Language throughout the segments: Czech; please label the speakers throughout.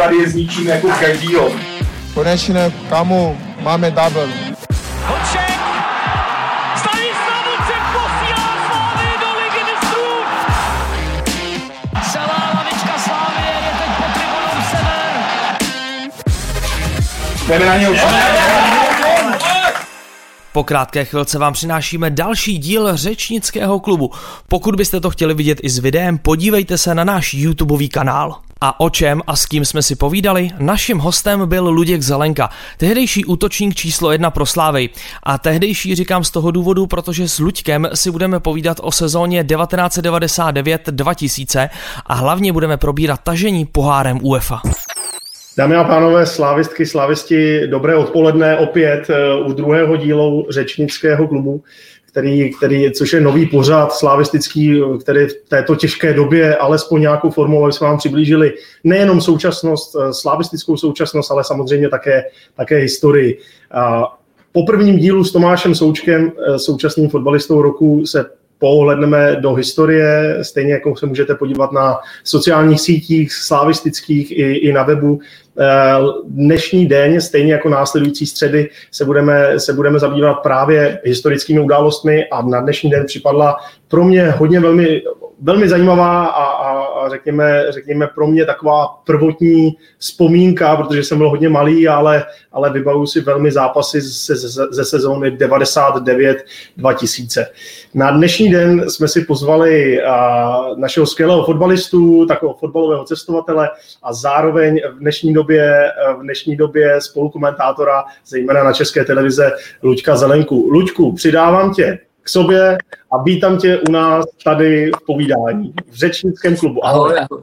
Speaker 1: tady je zničíme jako každýho.
Speaker 2: Konečně, kamu, máme double.
Speaker 3: Hoček! Stanislav Hoček posílá Slávy do ligy mistrů! Celá lavička Slávy je teď tribunou Sever.
Speaker 1: Jdeme na něj
Speaker 4: Po krátké chvilce vám přinášíme další díl řečnického klubu. Pokud byste to chtěli vidět i s videem, podívejte se na náš YouTubeový kanál. A o čem a s kým jsme si povídali? Naším hostem byl Luděk Zelenka, tehdejší útočník číslo jedna pro Slávej. A tehdejší říkám z toho důvodu, protože s Luďkem si budeme povídat o sezóně 1999-2000 a hlavně budeme probírat tažení pohárem UEFA.
Speaker 5: Dámy a pánové, slávistky, slávisti, dobré odpoledne opět eh, u druhého dílu řečnického klubu, který, který, což je nový pořad slavistický, který v této těžké době alespoň nějakou formou, aby jsme vám přiblížili nejenom současnost, eh, slavistickou současnost, ale samozřejmě také, také historii. Po prvním dílu s Tomášem Součkem, eh, současným fotbalistou roku, se pohledneme do historie, stejně jako se můžete podívat na sociálních sítích slavistických i, i na webu. Eh, dnešní den, stejně jako následující středy, se budeme, se budeme zabývat právě historickými událostmi a na dnešní den připadla pro mě hodně velmi, velmi zajímavá a, a, a řekněme, řekněme pro mě taková prvotní vzpomínka, protože jsem byl hodně malý, ale, ale vybavuju si velmi zápasy ze, ze, ze sezóny 99-2000. Na dnešní den jsme si pozvali a, našeho skvělého fotbalistu, takového fotbalového cestovatele a zároveň v dnešní době, v dnešní době spolukomentátora, zejména na české televize, Luďka Zelenku. Luďku, přidávám tě k sobě a vítám tě u nás tady v povídání v řečnickém klubu.
Speaker 6: Ahoj. Ahoj,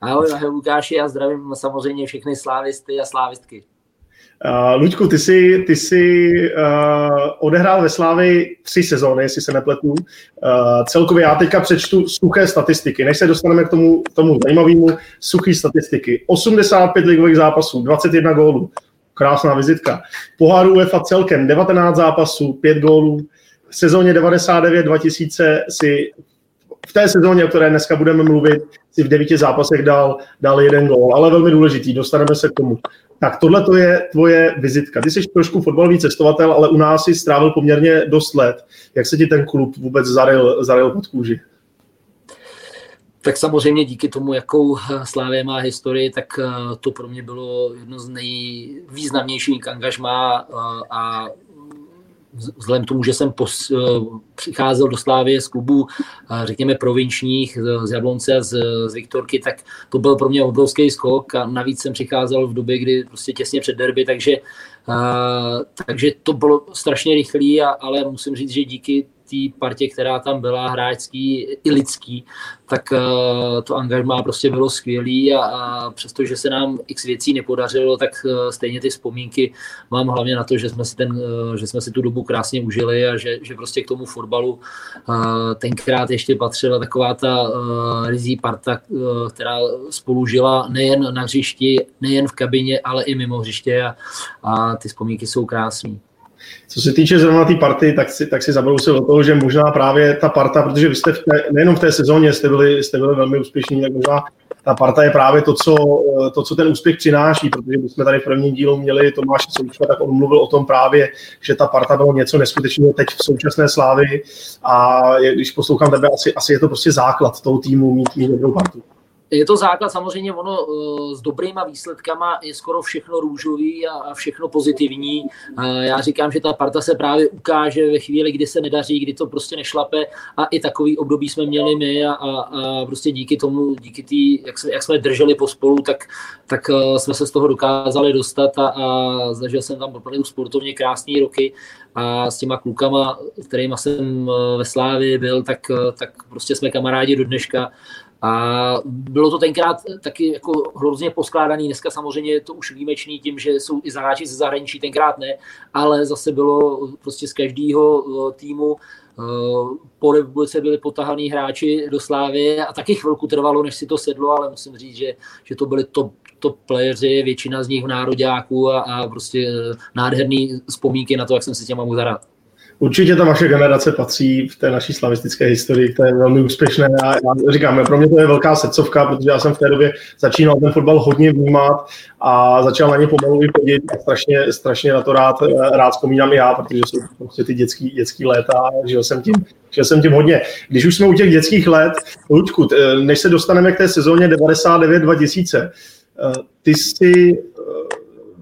Speaker 6: ahoj, ahoj Lukáši, já zdravím samozřejmě všechny slávisty a slávistky.
Speaker 5: Uh, Luďku, ty jsi, ty jsi uh, odehrál ve Slávi tři sezóny, jestli se nepletu. Uh, celkově já teďka přečtu suché statistiky, než se dostaneme k tomu, tomu zajímavému, suché statistiky. 85 ligových zápasů, 21 gólů, krásná vizitka. Poháru UEFA celkem 19 zápasů, 5 gólů. V sezóně 99-2000 si v té sezóně, o které dneska budeme mluvit, si v devíti zápasech dal, dal jeden gól, ale velmi důležitý, dostaneme se k tomu. Tak tohle to je tvoje vizitka. Ty jsi trošku fotbalový cestovatel, ale u nás si strávil poměrně dost let. Jak se ti ten klub vůbec zaril, zaril pod kůži?
Speaker 6: Tak samozřejmě díky tomu, jakou Slávě má historii, tak eh, to pro mě bylo jedno z nejvýznamnějších angažmá eh, a vzhledem k tomu, že jsem pos, eh, přicházel do Slávy z klubů, řekněme, provinčních, z Jablonce z, z Viktorky, tak to byl pro mě obrovský skok a navíc jsem přicházel v době, kdy prostě těsně před derby, takže, takže to bylo strašně rychlý, a, ale musím říct, že díky té partě, která tam byla, hráčský i lidský, tak uh, to angažmá prostě bylo skvělý a, a přestože se nám x věcí nepodařilo, tak uh, stejně ty vzpomínky mám hlavně na to, že jsme si, ten, uh, že jsme si tu dobu krásně užili a že, že prostě k tomu fotbalu tenkrát ještě patřila taková ta rizí parta, která spolu žila nejen na hřišti, nejen v kabině, ale i mimo hřiště a, a ty vzpomínky jsou krásné.
Speaker 5: Co se týče zrovna té party, tak si, tak si zabrousil o toho, že možná právě ta parta, protože vy jste v té, nejenom v té sezóně jste byli, jste byli velmi úspěšní, tak možná ta parta je právě to co, to, co ten úspěch přináší, protože my jsme tady v prvním dílu měli Tomáš Součka, tak on mluvil o tom právě, že ta parta byla něco neskutečného teď v současné slávy a když poslouchám tebe, asi, asi je to prostě základ toho týmu mít, mít dobrou partu.
Speaker 6: Je to základ, samozřejmě ono eh, s dobrýma výsledkama je skoro všechno růžový a všechno pozitivní. Já říkám, že ta parta se právě ukáže ve chvíli, kdy se nedaří, kdy to prostě nešlape a i takový období jsme měli my a, a, a prostě díky tomu, díky tý, jak, jsme, jak jsme drželi pospolu, tak, tak eh, jsme se z toho dokázali dostat a, a zažil jsem tam opravdu sportovně krásné roky a s těma klukama, kterými jsem eh, ve Slávě byl, tak, tak prostě jsme kamarádi do dneška a bylo to tenkrát taky jako hrozně poskládaný, dneska samozřejmě je to už výjimečný tím, že jsou i hráči ze zahraničí, tenkrát ne, ale zase bylo prostě z každého eh, týmu eh, po republice byli potahaný hráči do Slávy a taky chvilku trvalo, než si to sedlo, ale musím říct, že, že to byly top, top playeři, většina z nich v nároďáku a, a prostě eh, nádherný vzpomínky na to, jak jsem si těma mohl zahrát.
Speaker 5: Určitě ta vaše generace patří v té naší slavistické historii, to je velmi úspěšné. A já říkám, pro mě to je velká srdcovka, protože já jsem v té době začínal ten fotbal hodně vnímat a začal na ně pomalu i chodit a strašně, strašně na to rád, rád vzpomínám i já, protože jsou prostě ty dětský, dětský léta a žil jsem tím, žil jsem tím hodně. Když už jsme u těch dětských let, Luďku, než se dostaneme k té sezóně 99-2000, ty jsi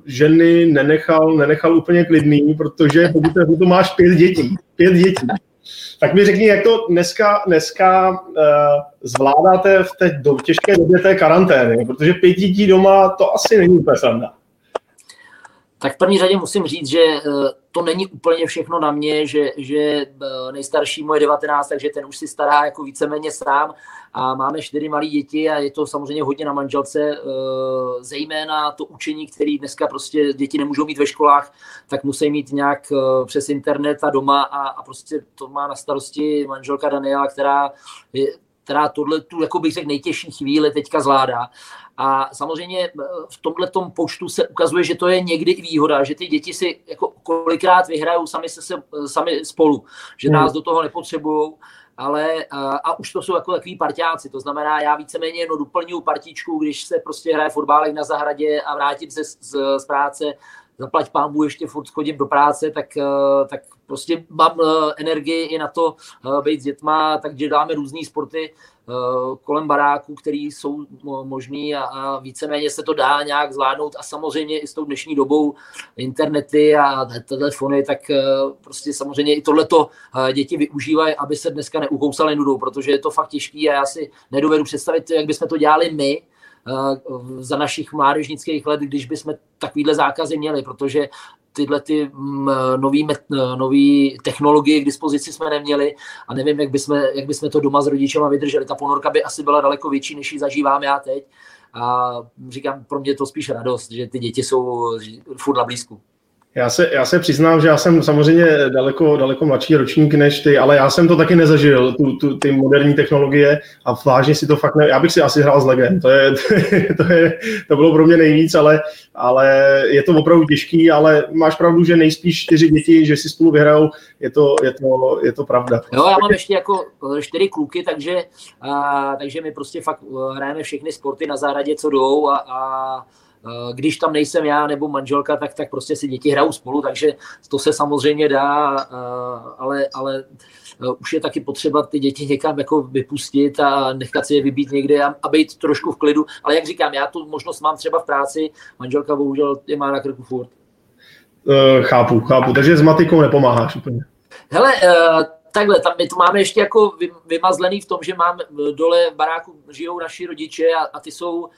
Speaker 5: ženy nenechal, nenechal úplně klidný, protože pokud to máš pět dětí, pět dětí, tak mi řekni, jak to dneska, dneska uh, zvládáte v té do, těžké době té karantény, protože pět dětí doma to asi není úplně sranda.
Speaker 6: Tak v první řadě musím říct, že eh, to není úplně všechno na mě, že, že eh, nejstarší moje 19, takže ten už si stará jako víceméně sám a máme čtyři malé děti a je to samozřejmě hodně na manželce, eh, zejména to učení, který dneska prostě děti nemůžou mít ve školách, tak musí mít nějak přes internet a doma a, a prostě to má na starosti manželka Daniela, která je, která tohle tu, jako bych řekl, nejtěžší chvíli teďka zvládá. A samozřejmě eh, v tomhle tom počtu se ukazuje, že to je někdy i výhoda, že ty děti si jako kolikrát vyhrajou sami, se, se, sami spolu, že nás hmm. do toho nepotřebují, ale a, a už to jsou jako takový partiáci, to znamená, já víceméně jenom doplňuji partičku, když se prostě hraje fotbálek na zahradě a vrátím se z, z, z práce, zaplať pámbu, ještě furt chodím do práce, tak, eh, tak prostě mám eh, energii i na to být s dětma, takže dáme různé sporty, Eh, kolem baráků, který jsou možný a, a víceméně se to dá nějak zvládnout a samozřejmě i s tou dnešní dobou internety a telefony, tak eh, prostě samozřejmě i tohleto eh, děti využívají, aby se dneska neukousali nudou, protože je to fakt těžký a já si nedovedu představit, jak bychom to dělali my, za našich mládežnických let, když bychom takovýhle zákazy měli, protože tyhle ty mm, nové technologie k dispozici jsme neměli a nevím, jak bychom, jak bychom to doma s rodičema vydrželi. Ta ponorka by asi byla daleko větší, než ji zažívám já teď. A říkám, pro mě to spíš radost, že ty děti jsou furt na blízku.
Speaker 5: Já se, já se přiznám, že já jsem samozřejmě daleko, daleko mladší ročník než ty, ale já jsem to taky nezažil, tu, tu, ty moderní technologie a vážně si to fakt ne... Já bych si asi hrál s Legend, to, je, to, je, to bylo pro mě nejvíc, ale, ale je to opravdu těžký, ale máš pravdu, že nejspíš čtyři děti, že si spolu vyhrajou, je to, je to, je to pravda.
Speaker 6: Jo, já mám ještě jako eh, čtyři kluky, takže, a, takže my prostě fakt eh, hrajeme všechny sporty na zahradě, co jdou a, a Eh, když tam nejsem já nebo manželka, tak, tak prostě si děti hrajou spolu, takže to se samozřejmě dá, eh, ale, ale eh, už je taky potřeba ty děti někam jako vypustit a nechat si je vybít někde a, a být trošku v klidu. Ale jak říkám, já tu možnost mám třeba v práci, manželka bohužel je má na krku furt.
Speaker 5: chápu, chápu. Takže s matikou nepomáháš úplně.
Speaker 6: Hele, takhle, tam my to máme ještě jako vymazlený v tom, že mám dole v baráku žijou naši rodiče a, a ty jsou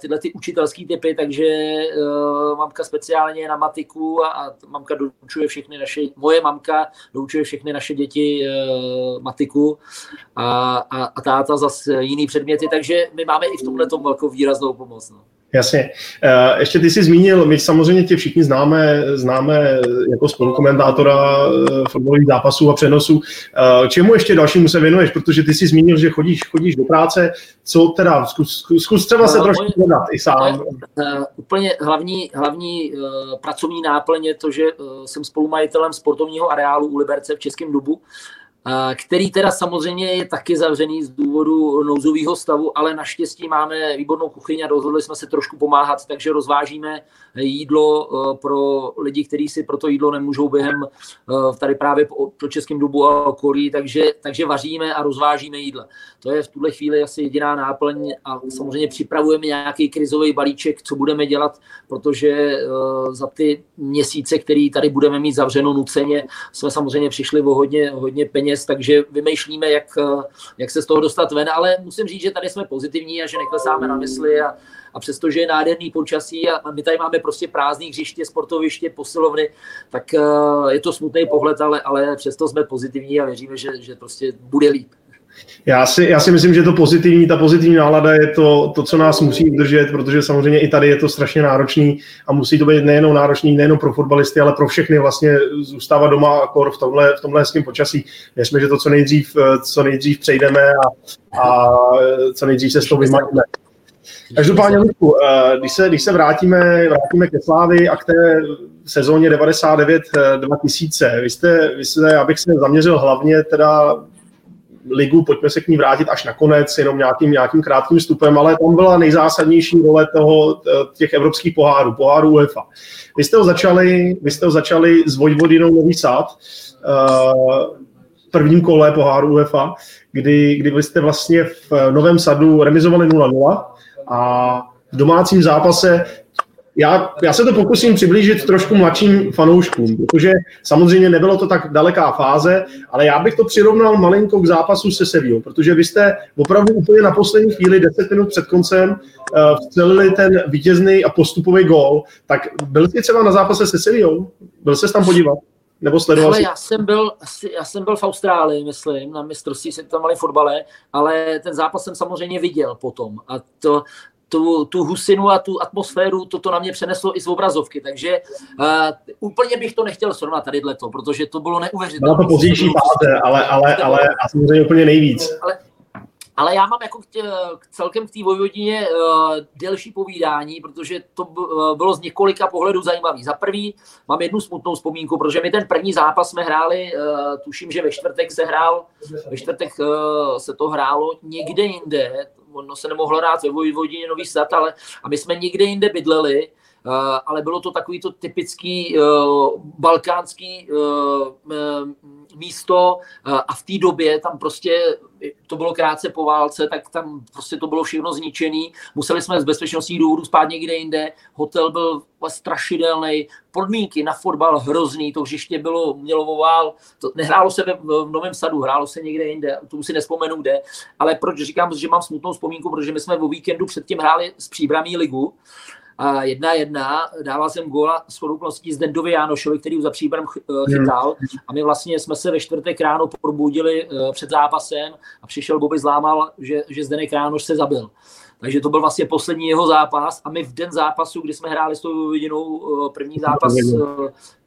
Speaker 6: tyhle ty učitelské typy, takže uh, mamka speciálně na matiku a, a mamka doučuje všechny naše, moje mamka doučuje všechny naše děti uh, matiku a, a, a táta zase jiný předměty, takže my máme i v tomhle tom velkou výraznou pomoc. No.
Speaker 5: Jasně. Eh, ještě ty jsi zmínil, my samozřejmě tě všichni známe, známe jako spolukomentátora eh, fotbalových zápasů a přenosů. Eh, čemu ještě dalšímu se věnuješ? Protože ty jsi zmínil, že chodíš, chodíš do práce. Co teda? Zkus, zkus třeba se trošku dodat i sám.
Speaker 6: Úplně hlavní, hlavní pracovní náplň je to, že jsem spolumajitelem sportovního areálu u Liberce v Českém Dubu který teda samozřejmě je taky zavřený z důvodu nouzového stavu, ale naštěstí máme výbornou kuchyni a rozhodli jsme se trošku pomáhat, takže rozvážíme jídlo eh, pro lidi, kteří si pro to jídlo nemůžou během eh, tady právě po Českém dubu a okolí, takže, takže vaříme a rozvážíme jídla. To je v tuhle chvíli asi jediná náplň a samozřejmě připravujeme nějaký krizový balíček, co budeme dělat, protože eh, za ty měsíce, který tady budeme mít zavřeno nuceně, jsme samozřejmě přišli o hodně, hodně peněz, takže vymýšlíme, jak, jak se z toho dostat ven, ale musím říct, že tady jsme pozitivní a že neklesáme na mysli a, a přestože je nádherný počasí a my tady máme prostě prázdný hřiště, sportoviště, posilovny, tak eh, je to smutný pohled, ale, ale přesto jsme pozitivní a věříme, že, že prostě bude líp.
Speaker 5: Já si, já si myslím, že to pozitivní, ta pozitivní nálada je to, to, co nás musí udržet, protože samozřejmě i tady je to strašně náročný a musí to být nejenom náročný, nejenom pro fotbalisty, ale pro všechny vlastně zůstávat doma akor v tomhle, v tomhle hezkém počasí. Věřme, že to co nejdřív, co nejdřív přejdeme a, a co nejdřív se s toho vymaníme. Každopádně, Ludku, eh, když se, když se vrátíme, vrátíme ke Slávy a k té sezóně 99-2000, vy jste, vy jste, abych se zaměřil hlavně teda ligu, pojďme se k ní vrátit až nakonec, jenom nějakým, nějakým krátkým vstupem, ale tam byla nejzásadnější role toho, těch evropských pohárů, pohárů UEFA. Vy jste ho začali, vy jste ho začali s Vojvodinou Nový Sad, prvním kole poháru UEFA, kdy, kdy jste vlastně v Novém Sadu remizovali 0-0 a v domácím zápase já, já se to pokusím přiblížit trošku mladším fanouškům, protože samozřejmě nebylo to tak daleká fáze, ale já bych to přirovnal malinko k zápasu se Sevillou, protože vy jste opravdu úplně na poslední chvíli, 10 minut před koncem, uh, vstřelili ten vítězný a postupový gól. Tak byl jsi třeba na zápase se Sevillou? Byl se tam podívat? Nebo sledoval
Speaker 6: ale já jsem, byl, já jsem byl v Austrálii, myslím, na mistrovství se tam mali fotbale, ale ten zápas jsem samozřejmě viděl potom. A to, tu, tu husinu a tu atmosféru, toto na mě přeneslo i z obrazovky, takže uh, úplně bych to nechtěl srovnat tady to, protože to bylo neuvěřitelné.
Speaker 5: Byla to pozdější fáze, ale, ale, ale a samozřejmě úplně nejvíc.
Speaker 6: Ale, ale já mám jako k tě, k celkem k té Vojvodině uh, delší povídání, protože to uh, bylo z několika pohledů zajímavý. Za prvý mám jednu smutnou vzpomínku, protože my ten první zápas jsme hráli, uh, tuším, že ve čtvrtek se hrál, ve čtvrtek uh, se to hrálo někde jinde, ono se nemohlo hrát ve Vojvodině Nový Sad, ale a my jsme někde jinde bydleli, ale bylo to takový to typický uh, balkánský uh, místo. A v té době tam prostě, to bylo krátce po válce, tak tam prostě to bylo všechno zničené. Museli jsme z bezpečnostních důvodů spát někde jinde. Hotel byl strašidelný, podmínky na fotbal hrozný, to hřiště bylo, mělo vál, to, nehrálo se ve, v Novém sadu, hrálo se někde jinde, to si nespomenu kde, ale proč říkám, že mám smutnou vzpomínku, protože my jsme o víkendu předtím hráli s příbramí ligu jedna jedna, dával jsem góla s z Dendovi Jánošovi, který už za příbrem eh, chytal a my vlastně jsme se ve čtvrtek ráno probudili eh, před zápasem a přišel Bobby zlámal, že, že Zdenek Jánoš se zabil. Takže to byl vlastně poslední jeho zápas a my v den zápasu, kdy jsme hráli s tou vidinou eh, první zápas,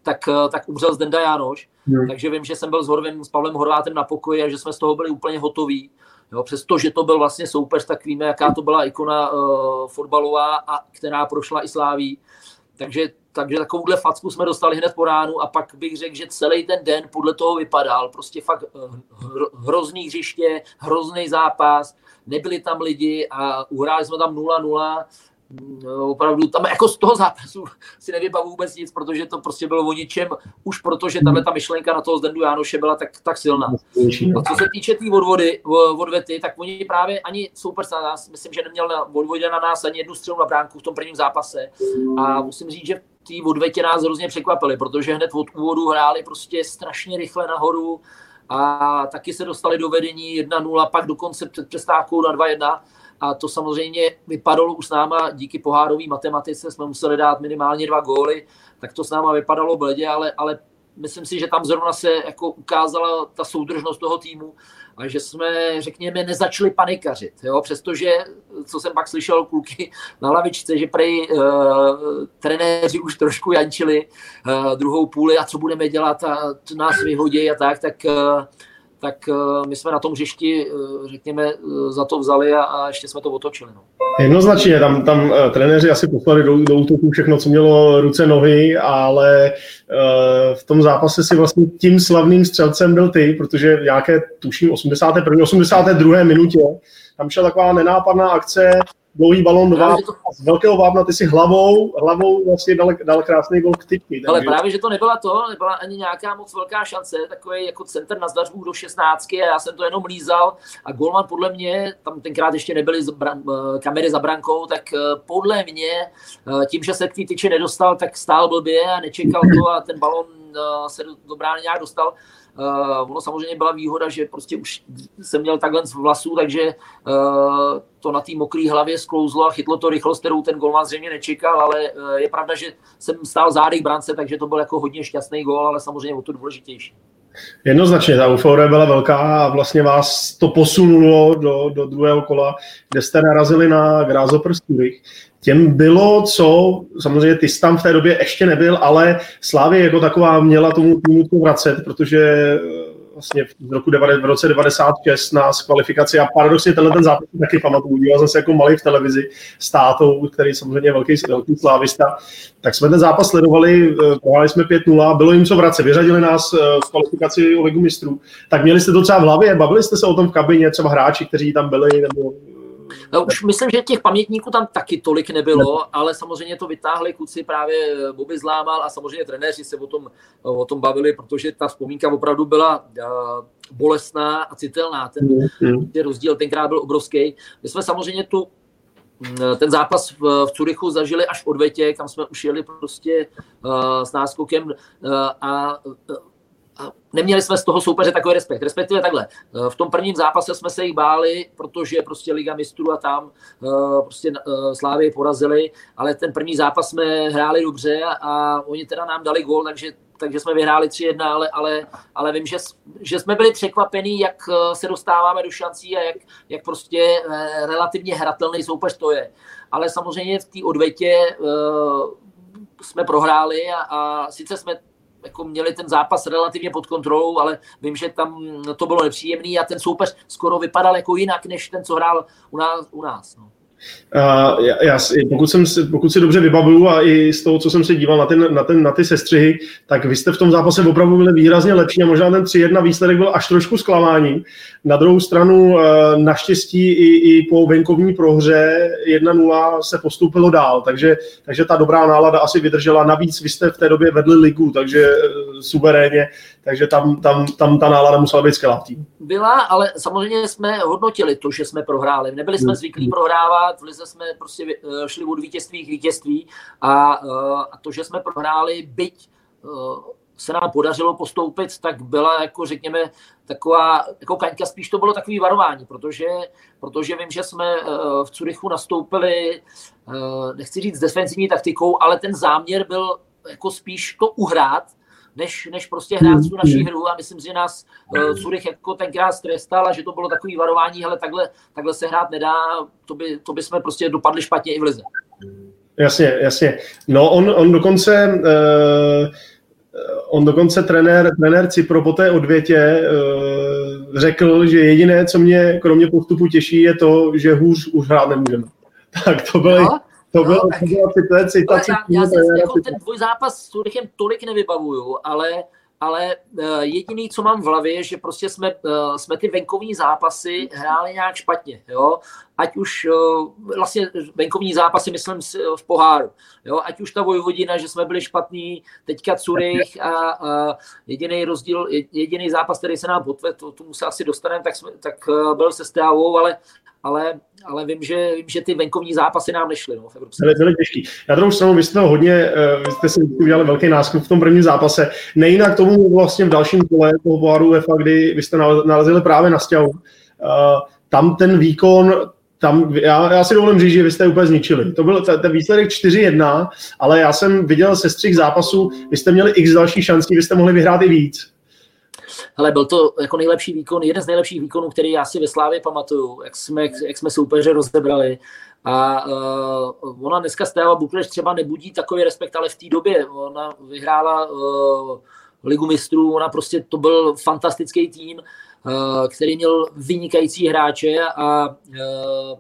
Speaker 6: tak, tak umřel Zdenda Jánoš. Takže vím, že jsem byl s Horvem, s Pavlem Horvátem na pokoji a že jsme z toho byli úplně hotoví. Jo, přestože to byl vlastně soupeř, tak víme, jaká to byla ikona uh, fotbalová, a která prošla i sláví. Takže, takže takovouhle facku jsme dostali hned po ránu a pak bych řekl, že celý ten den podle toho vypadal. Prostě fakt uh, hrozný hřiště, hrozný zápas, nebyli tam lidi a uhráli jsme tam 0-0 No, opravdu tam jako z toho zápasu si nevybavu vůbec nic, protože to prostě bylo o ničem, už protože tahle ta myšlenka na toho Zdendu Jánoše byla tak, tak silná. A co se týče té tý odvody, odvety, tak oni právě ani super na nás, myslím, že neměl na odvodě na nás ani jednu střelu na bránku v tom prvním zápase. A musím říct, že té odvetě nás hrozně překvapili, protože hned od úvodu hráli prostě strašně rychle nahoru a taky se dostali do vedení 1-0, pak dokonce před přestávkou na 2-1 a to samozřejmě vypadalo už s náma díky pohárové matematice, jsme museli dát minimálně dva góly, tak to s náma vypadalo bledě, ale, ale myslím si, že tam zrovna se jako ukázala ta soudržnost toho týmu a že jsme, řekněme, nezačali panikařit. Jo? Přestože, co jsem pak slyšel kluky na lavičce, že prej uh, trenéři už trošku jančili uh, druhou půli a co budeme dělat a nás vyhodí a tak, tak uh, tak eh, my jsme na tom hřišti, eh, řekněme, eh, za to vzali a, a ještě jsme to otočili. No.
Speaker 5: Jednoznačně, tam, tam uh, trenéři asi poslali do, do útoku všechno, co mělo ruce, nohy, ale uh, v tom zápase si vlastně tím slavným střelcem byl ty, protože nějaké, tuším, 81. 82. minutě tam šla taková nenápadná akce, dlouhý balon do vápna, to... z velkého vápna, ty si hlavou, hlavou vlastně dal, dal krásný gol k typky.
Speaker 6: Ale právě, že to nebyla to, nebyla ani nějaká moc velká šance, takový jako center na zdařů do 16 a já jsem to jenom lízal a golman podle mě, tam tenkrát ještě nebyly bran, eh, kamery za brankou, tak eh, podle mě eh, tím, že se k té tyči nedostal, tak stál blbě a nečekal to a ten balon se do, do brány nějak dostal Uh, ono samozřejmě byla výhoda, že prostě už jsem měl takhle z vlasů, takže uh, to na té mokré hlavě sklouzlo a chytlo to rychlost, kterou ten golman zřejmě nečekal, ale uh, je pravda, že jsem stál zádech brance, takže to byl jako hodně šťastný gol, ale samozřejmě o to důležitější.
Speaker 5: Jednoznačně, ta euforie byla velká a vlastně vás to posunulo do, do druhého kola, kde jste narazili na Grasshopper Zurich těm bylo co, samozřejmě ty jsi tam v té době ještě nebyl, ale Slávě jako taková měla tomu týmu vracet, protože vlastně v roku 90, v roce 96 nás kvalifikaci a paradoxně tenhle ten zápas taky pamatuju. Díval jsem se jako malý v televizi s tátou, který samozřejmě velký, velký slávista. Tak jsme ten zápas sledovali, eh, prohráli jsme 5-0, bylo jim co vracet, vyřadili nás v kvalifikaci o ligu mistrů. Tak měli jste to třeba v hlavě, bavili jste se o tom v kabině, třeba hráči, kteří tam byli, nebo
Speaker 6: už myslím, že těch pamětníků tam taky tolik nebylo, ale samozřejmě to vytáhli kluci, právě Bobby zlámal a samozřejmě trenéři se o tom, o tom bavili, protože ta vzpomínka opravdu byla uh, bolestná a citelná. Ten, mm. ten rozdíl tenkrát byl obrovský. My jsme samozřejmě tu ten zápas v, v Curychu zažili až v odvetě, kam jsme už jeli prostě uh, s náskokem uh, a neměli jsme z toho soupeře takový respekt. Respektive takhle. Eh, v tom prvním zápase jsme se jich báli, protože prostě Liga mistrů a tam eh, prostě eh, Slávy porazili, ale ten první zápas jsme hráli dobře a oni teda nám dali gól, takže takže jsme vyhráli 3-1, ale, ale, ale vím, že, že jsme byli překvapení, jak se dostáváme do šancí a jak, jak prostě relativně hratelný soupeř to je. Ale samozřejmě v té odvetě jsme prohráli a, a sice jsme jako měli ten zápas relativně pod kontrolou, ale vím, že tam to bylo nepříjemný a ten soupeř skoro vypadal jako jinak, než ten, co hrál u nás. U nás no.
Speaker 5: Uh, já, pokud, jsem, pokud si dobře vybavuju a i z toho, co jsem se díval na, ten, na, ten, na ty sestřihy, tak vy jste v tom zápase opravdu byli výrazně lepší a možná ten 3-1 výsledek byl až trošku zklamáním. Na druhou stranu uh, naštěstí i, i po venkovní prohře 1-0 se postoupilo dál, takže, takže ta dobrá nálada asi vydržela. Navíc vy jste v té době vedli ligu, takže uh, suverénně, takže tam, tam, tam ta nálada musela být skvělá.
Speaker 6: Byla, ale samozřejmě jsme hodnotili to, že jsme prohráli. Nebyli jsme zvyklí prohrávat, v Lize jsme prostě eh, šli od vítězství k vítězství a, eh, a to, že jsme prohráli, byť eh, se nám podařilo postoupit, tak byla jako řekněme taková, jako kaňka spíš to bylo takový varování, protože, protože vím, že jsme v Curychu nastoupili, nechci říct defensivní taktikou, ale ten záměr byl jako spíš to uhrát, než, než prostě hrát tu naší hru a myslím, že nás uh, Zurich jako tenkrát strestal a že to bylo takový varování, ale takhle, takhle se hrát nedá, to by, to by jsme prostě dopadli špatně i v lize.
Speaker 5: Jasně, jasně. No on, on dokonce uh, on dokonce trenér, trenér Cipro po té odvětě uh, řekl, že jediné, co mě kromě postupu těší, je to, že hůř už hrát nemůžeme. Tak to bylo, no, to bylo, no, to bylo to citace.
Speaker 6: Já, já si jako ten tvůj zápas s Turichem tolik nevybavuju, ale, ale uh, jediný, co mám v hlavě, je, že prostě jsme, uh, jsme ty venkovní zápasy hráli nějak špatně. Jo? Ať už uh, vlastně venkovní zápasy, myslím, v poháru. Jo? Ať už ta Vojvodina, že jsme byli špatní, teďka Curych a, a jediný rozdíl, jediný zápas, který se nám potve, to, tomu se asi dostaneme, tak, jsme, tak uh, byl se Stávou, ale, ale, ale vím, že, vím, že ty venkovní zápasy nám nešly no, v Evropské.
Speaker 5: Byly, byly těžký. Na druhou stranu, vy jste hodně, uh, vy jste si udělali velký náskok v tom prvním zápase. Nejinak tomu vlastně v dalším kole toho poháru UEFA, kdy vy jste narazili právě na stěhu. Uh, tam ten výkon, tam, já, já si dovolím říct, že vy jste úplně zničili. To byl ten výsledek 4-1, ale já jsem viděl se střih zápasu, vy jste měli x další šancí, vy jste mohli vyhrát i víc.
Speaker 6: Hele, byl to jako nejlepší výkon, jeden z nejlepších výkonů, který já si ve Slávě pamatuju, jak jsme, jak jsme soupeře rozebrali. A uh, ona dneska Stella Bukleš třeba nebudí takový respekt, ale v té době ona vyhrála uh, ligu mistrů, ona prostě to byl fantastický tým, uh, který měl vynikající hráče a uh,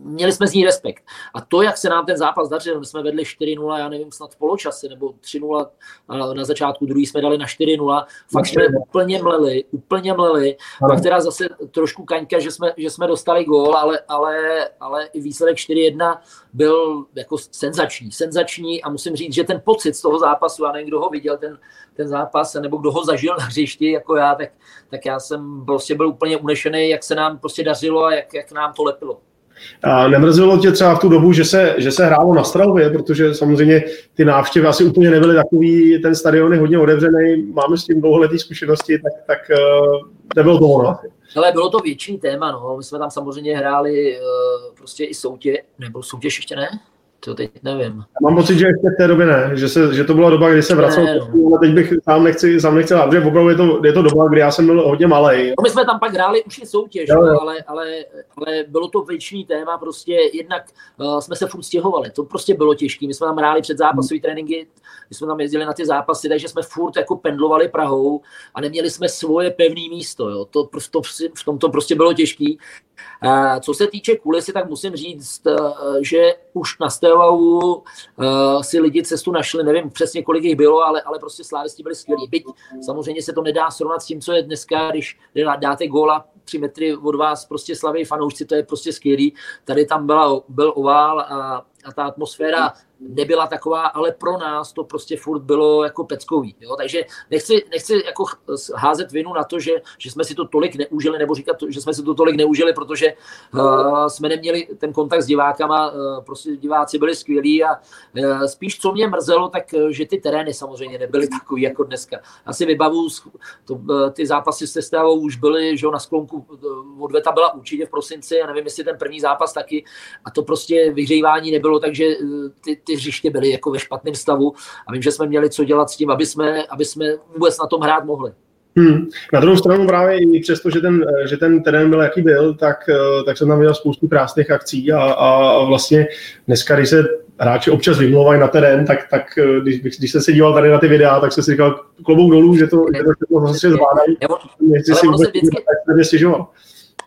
Speaker 6: měli jsme z ní respekt. A to, jak se nám ten zápas dařil, my jsme vedli 4-0, já nevím, snad v poločase, nebo 3-0 na začátku, druhý jsme dali na 4-0, fakt jsme úplně mleli, úplně mleli, pak teda zase trošku kaňka, že jsme, že jsme dostali gól, ale, ale, ale i výsledek 4-1 byl jako senzační, senzační a musím říct, že ten pocit z toho zápasu, a nevím, kdo ho viděl, ten, ten zápas, nebo kdo ho zažil na hřišti, jako já, tak, tak já jsem prostě byl úplně unešený, jak se nám prostě dařilo a jak, jak nám to lepilo.
Speaker 5: A nemrzelo tě třeba v tu dobu, že se, že se hrálo na Strahově, protože samozřejmě ty návštěvy asi úplně nebyly takový, ten stadion je hodně otevřený, máme s tím dlouholetý zkušenosti, tak, tak uh, nebylo to ono.
Speaker 6: Ale bylo to větší téma, no. My jsme tam samozřejmě hráli uh, prostě i soutěž, nebo soutěž ještě ne? To teď nevím.
Speaker 5: Mám pocit, že ještě v té době ne, že, se, že to byla doba, kdy se vracel,
Speaker 6: Ne,
Speaker 5: ne, ale teď bych sám nechci, sám nechci, protože opravdu je to, je to doba, kdy já jsem byl hodně malý.
Speaker 6: No my jsme tam pak hráli už i soutěž,
Speaker 5: Jo, jo.
Speaker 6: ale, ale, ale bylo to věčný téma, prostě jednak uh, jsme se furt stěhovali, to prostě bylo těžké, my jsme tam hráli před zápasové tréninky, my jsme tam jezdili na ty zápasy, takže jsme furt jako pendlovali Prahou a neměli jsme svoje pevné místo, jo. To, to, v tom to prostě bylo těžký. A co se týče kulisy, tak musím říct, eh, že už na Steaua si lidi cestu našli, nevím přesně, kolik jich bylo, ale, ale prostě slávisti byli skvělí. Byť samozřejmě se to nedá srovnat s tím, co je dneska, když dáte góla tři metry od vás, prostě slaví fanoušci, to je prostě skvělý. Tady tam byla, byl ovál a, a ta atmosféra nebyla taková, ale pro nás to prostě furt bylo jako peckový. Jo? Takže nechci, nechci jako házet vinu na to, že, že jsme si to tolik neužili, nebo říkat, že jsme si to tolik neužili, protože uh, jsme neměli ten kontakt s divákama, uh, prostě diváci byli skvělí a uh, spíš co mě mrzelo, tak uh, že ty terény samozřejmě nebyly takový jako dneska. Asi vybavu, to, uh, ty zápasy se stavou už byly, že na sklonku uh, odveta byla určitě v prosinci, a nevím, jestli ten první zápas taky, a to prostě vyhřívání nebylo, takže uh, ty, ty hřiště byly jako ve špatném stavu a vím, že jsme měli co dělat s tím, aby jsme, aby jsme vůbec na tom hrát mohli.
Speaker 5: Hmm. Na druhou stranu právě i přesto, že ten, že ten terén byl jaký byl, tak, tak jsem tam viděl spoustu krásných akcí a, a vlastně dneska, když se hráči občas vymlouvají na terén, tak, tak když, když jsem se díval tady na ty videa, tak jsem si říkal klobouk dolů, že to, že to vlastně zvládají. Nechci si vůbec vždycky... stěžovat.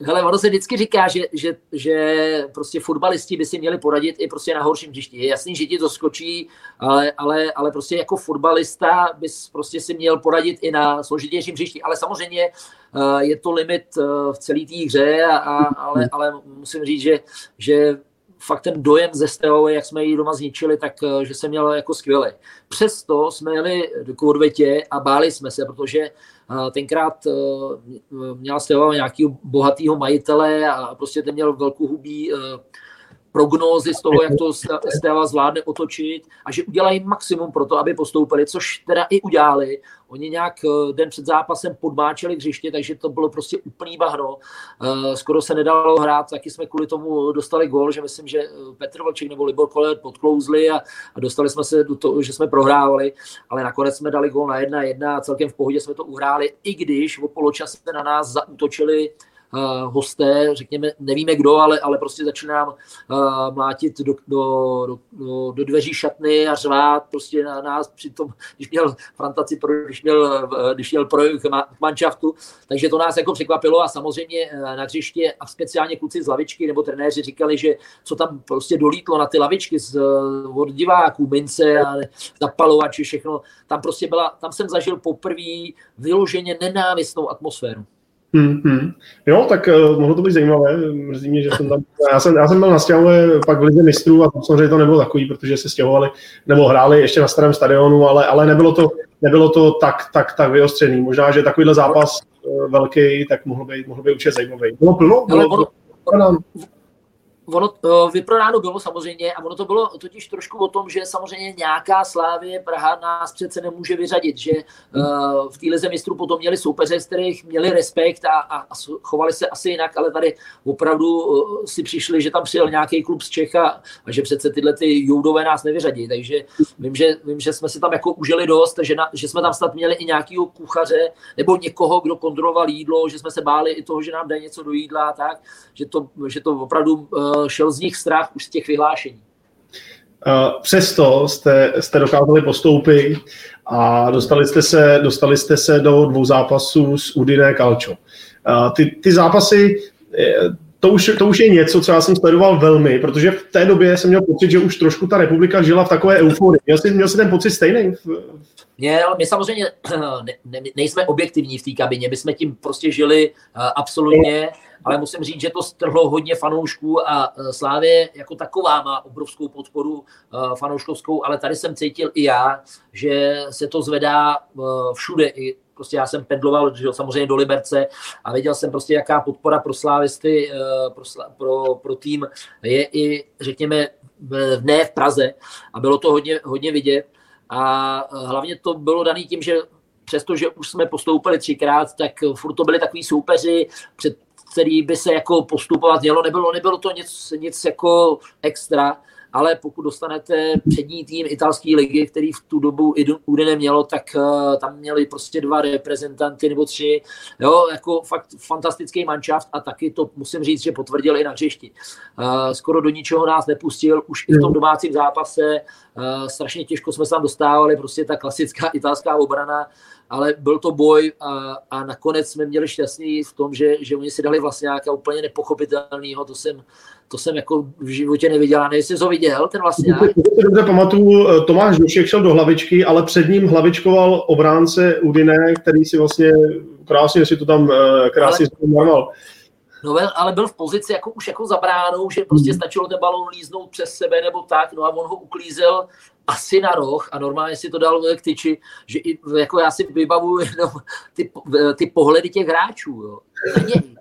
Speaker 6: Hele, ono se vždycky říká, že, že, že prostě fotbalisti by si měli poradit i prostě na horším hřišti. Je jasný, že ti to skočí, ale, ale, ale prostě jako fotbalista bys prostě si měl poradit i na složitějším hřišti. Ale samozřejmě uh, je to limit uh, v celé té hře, a, a, ale, ale musím říct, že, že fakt ten dojem ze Steaua, jak jsme ji doma zničili, tak že jsem měl jako skvělý. Přesto jsme jeli k odvetě a báli jsme se, protože tenkrát měla Steaua nějakého bohatého majitele a prostě ten měl velkou hubí prognózy z toho, jak to Stella zvládne otočit a že udělají maximum pro to, aby postoupili, což teda i udělali. Oni nějak den před zápasem podmáčeli hřiště, takže to bylo prostě úplný bahno. Skoro se nedalo hrát, taky jsme kvůli tomu dostali gol, že myslím, že Petr Vlček nebo Libor Kolet podklouzli a, a dostali jsme se do toho, že jsme prohrávali, ale nakonec jsme dali gol na jedna jedna a celkem v pohodě jsme to uhráli, i když o poločase na nás zaútočili uh, hosté, řekněme, nevíme kdo, ale, ale prostě začne nám uh, mlátit do, do, do, do, dveří šatny a řvát prostě na nás při tom, když měl Frantaci, když měl, když měl projekt manšaftu, takže to nás jako překvapilo a samozřejmě na hřiště a speciálně kluci z lavičky nebo trenéři říkali, že co tam prostě dolítlo na ty lavičky z, od diváků, mince a zapalovači, všechno, tam prostě byla, tam jsem zažil poprvé vyloženě nenávistnou atmosféru.
Speaker 5: Hmm, hmm. Jo, tak uh, mohlo to být zajímavé. Mrzí mě, že jsem tam. Já jsem, já jsem byl na stěhově pak v Lize mistrů a samozřejmě to nebylo takový, protože se stěhovali nebo hráli ještě na starém stadionu, ale, ale nebylo, to, nebylo to tak, tak, tak vyostřený. Možná, že takovýhle zápas uh, velký, tak mohl být, mohl být určitě zajímavý. Bylo plno? Bylo,
Speaker 6: bylo, ono, ono uh, vyprodáno bylo samozřejmě a ono to bylo totiž trošku o tom, že samozřejmě nějaká Slávě Praha nás přece nemůže vyřadit, že uh, v té lize mistrů potom měli soupeře, z kterých měli respekt a, a, a chovali se asi jinak, ale tady opravdu uh, si přišli, že tam přijel nějaký klub z Čecha a že přece tyhle ty joudové nás nevyřadí, takže vím, že, vím, že jsme si tam jako užili dost, že, na, že jsme tam snad měli i nějakého kuchaře nebo někoho, kdo kontroloval jídlo, že jsme se báli i toho, že nám jde něco do jídla, tak, že to, že to opravdu šel z nich strach už z těch vyhlášení.
Speaker 5: Přesto jste, jste dokázali postoupit a dostali jste se, dostali jste se do dvou zápasů s Udine Calcio. Ty, ty zápasy, to už, to už je něco, co já jsem sledoval velmi, protože v té době jsem měl pocit, že už trošku ta republika žila v takové euforii. Měl jsi, měl jsi ten pocit stejný?
Speaker 6: Měl, my samozřejmě ne, ne, nejsme objektivní v té kabině, my jsme tím prostě žili absolutně, ale musím říct, že to strhlo hodně fanoušků a uh, Slávě jako taková má obrovskou podporu uh, fanouškovskou, ale tady jsem cítil i já, že se to zvedá uh, všude, i prostě já jsem pendloval že samozřejmě do Liberce a viděl jsem prostě, jaká podpora pro slávisty, pro, pro, pro tým je i, řekněme, ne v Praze a bylo to hodně, hodně vidět. A hlavně to bylo dané tím, že přestože už jsme postoupili třikrát, tak furt to byli takový soupeři, před který by se jako postupovat mělo. Nebylo, nebylo to nic, nic jako extra, ale pokud dostanete přední tým italské ligy, který v tu dobu Udine mělo, tak uh, tam měli prostě dva reprezentanty nebo tři, jo, jako fakt fantastický manšaft a taky to musím říct, že potvrdil i na hřišti. Uh, skoro do ničeho nás nepustil, už i v tom domácím zápase, uh, strašně těžko jsme se tam dostávali, prostě ta klasická italská obrana, ale byl to boj a, a nakonec jsme měli šťastný v tom, že, že oni si dali vlastně nějaká úplně nepochopitelného, to jsem, to jsem jako v životě neviděl. A jsi ho viděl, ten vlastně.
Speaker 5: Dobře pamatuju, eh, Tomáš Dušek šel do hlavičky, ale před ním hlavičkoval obránce Udine, který si vlastně krásně si to tam eh, krásně
Speaker 6: zmarmal. No, ale byl v pozici jako už jako za bránou, že prostě hmm. stačilo ten balon líznout přes sebe nebo tak, no a on ho uklízel asi na roh a normálně si to dal k tyči, že i, jako já si vybavuju jenom ty, ty pohledy těch hráčů, jo, na něj.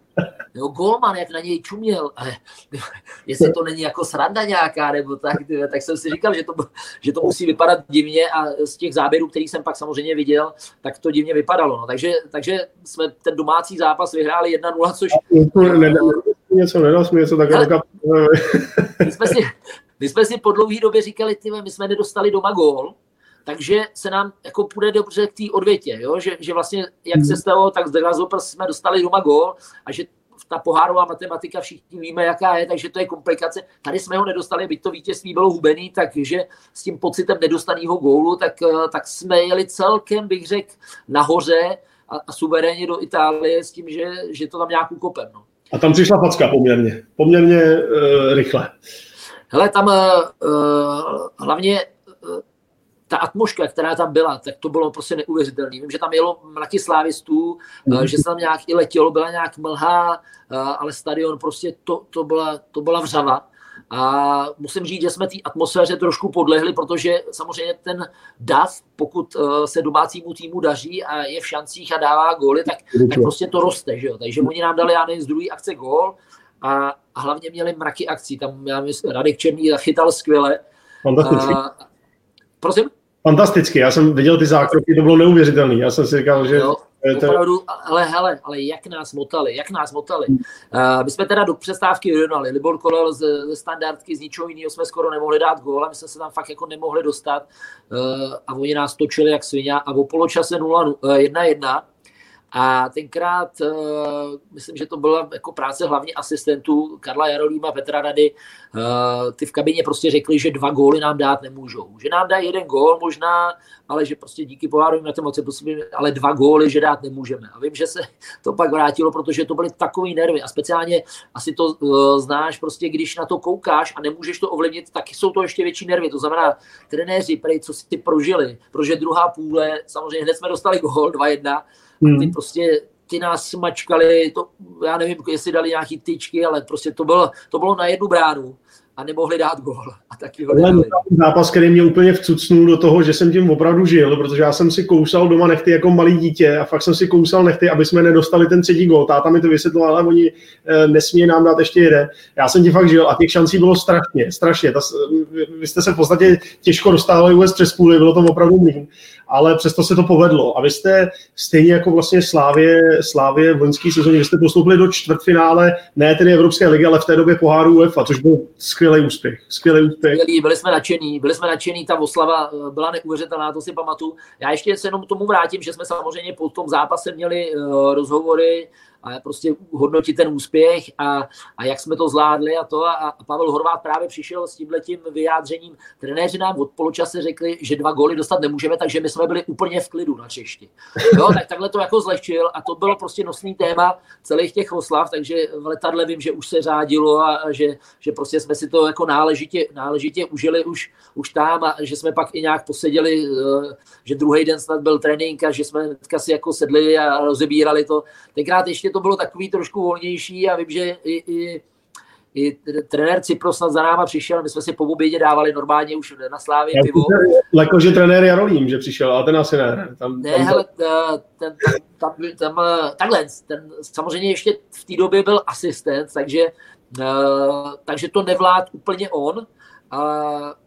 Speaker 6: Jo, Golman, jak na něj čuměl, ale jestli to není jako sranda nějaká, nebo tak, tak jsem si říkal, že to, že to musí vypadat divně a z těch záběrů, který jsem pak samozřejmě viděl, tak to divně vypadalo. No. Takže, takže jsme ten domácí zápas vyhráli 1-0, což...
Speaker 5: Něco nedal jsme něco takového.
Speaker 6: My jsme si, my jsme si po dlouhé době říkali, ty, my jsme nedostali doma gól, takže se nám jako půjde dobře k té odvětě, jo? Že, že vlastně jak se stalo, tak z Grasshopper jsme dostali doma gól a že ta pohárová matematika všichni víme, jaká je, takže to je komplikace. Tady jsme ho nedostali, byť to vítězství bylo hubený, takže s tím pocitem nedostaného gólu, tak, eh, tak jsme jeli celkem, bych řekl, nahoře a, a suverénně do Itálie s tím, že, že to tam nějak ukopem. No.
Speaker 5: A tam přišla facka poměrně, poměrně uh, rychle.
Speaker 6: Hele, tam uh, hlavně ta atmosféra, která tam byla, tak to bylo prostě neuvěřitelné. Vím, že tam jelo mraky slávistů, mm. že se tam nějak i letělo, byla nějak mlha, ale stadion prostě to, to, byla, to byla vřava. A musím říct, že jsme té atmosféře trošku podlehli, protože samozřejmě ten DAF, pokud se domácímu týmu daří a je v šancích a dává góly, tak, tak prostě to roste. Že jo? Takže oni nám dali, já nevím, z druhé akce gól, a, a hlavně měli mraky akcí. Tam já myslím, Radek Černý zachytal skvěle.
Speaker 5: Fantasticky. A,
Speaker 6: prosím?
Speaker 5: Fantasticky, já jsem viděl ty zákroky, to bylo neuvěřitelné. Já jsem si říkal, že...
Speaker 6: No, to... opravdu, ale hele, ale jak nás motali, jak nás motali. Uh, my jsme teda do přestávky vyrovnali. Libor Kolel ze, ze standardky, z ničeho jiného jsme skoro nemohli dát gól a my jsme se tam fakt jako nemohli dostat. Uh, a oni nás točili jak svině a o poločase 1-1 a tenkrát, uh, myslím, že to byla jako práce hlavně asistentů Karla Jarolíma, Petra Rady, uh, ty v kabině prostě řekli, že dva góly nám dát nemůžou. Že nám dají jeden gól možná, ale že prostě díky pohárovým na moci, ale dva góly, že dát nemůžeme. A vím, že se to pak vrátilo, protože to byly takový nervy a speciálně asi to uh, znáš, prostě když na to koukáš a nemůžeš to ovlivnit, tak jsou to ještě větší nervy. To znamená, trenéři, prej, co si prožili, protože druhá půle, samozřejmě hned jsme dostali gól 2-1, Hmm. Ty prostě ty nás mačkali, to, já nevím, jestli dali nějaký tyčky, ale prostě to bylo, to bylo na jednu bránu a nemohli dát gól. A taky ho
Speaker 5: zápas, který mě úplně vcucnul do toho, že jsem tím opravdu žil, protože já jsem si kousal doma nechty jako malý dítě a fakt jsem si kousal nechty, aby jsme nedostali ten třetí gól. Táta mi to vysvětloval, ale oni e, nesmí nám dát ještě jeden. Já jsem tím fakt žil a těch šancí bylo strašně, strašně. Ta, vy jste se v podstatě těžko dostávali vůbec přes půli, bylo to opravdu mým ale přesto se to povedlo. A vy jste stejně jako vlastně Slávě, Slávě v loňské sezóně, vy jste postoupili do čtvrtfinále, ne tedy Evropské ligy, ale v té době poháru UEFA, což byl skvělý úspěch. Skvělý úspěch.
Speaker 6: Byli jsme nadšení, byli jsme nadšení, ta oslava eh, byla neuvěřitelná, to si pamatuju. Já ještě se jenom tomu vrátím, že jsme samozřejmě po tom zápase měli uh, rozhovory a prostě hodnotit ten úspěch a, a jak jsme to zvládli a to. A, a Pavel Horvát právě přišel s tímhletím vyjádřením. Trenéři nám od poločase řekli, že dva góly dostat nemůžeme, takže my jsme byli úplně v klidu na Češti. Jo, tak takhle to jako zlehčil a to bylo prostě nosný téma celých těch oslav, takže v letadle vím, že už se řádilo a, a že, že prostě jsme si to jako náležitě, náležitě užili už, už tam a že jsme pak i nějak poseděli, eh, že druhý den snad byl trénink a že jsme si jako sedli a rozebírali to. Tenkrát ještě to bylo takový trošku volnější a vím, že i, i, i trenér Cipro snad za náma přišel, my jsme si po obědě dávali normálně už na Slávě Já pivo.
Speaker 5: Jako, že trenér Jarolím, že přišel, ale ten asi ne.
Speaker 6: Tam, ne, tam, hele, eh, ten, tam, tam, tam, eh, takhle, ten, samozřejmě ještě v té době byl asistent, takže, uh, takže to nevlád úplně on, a,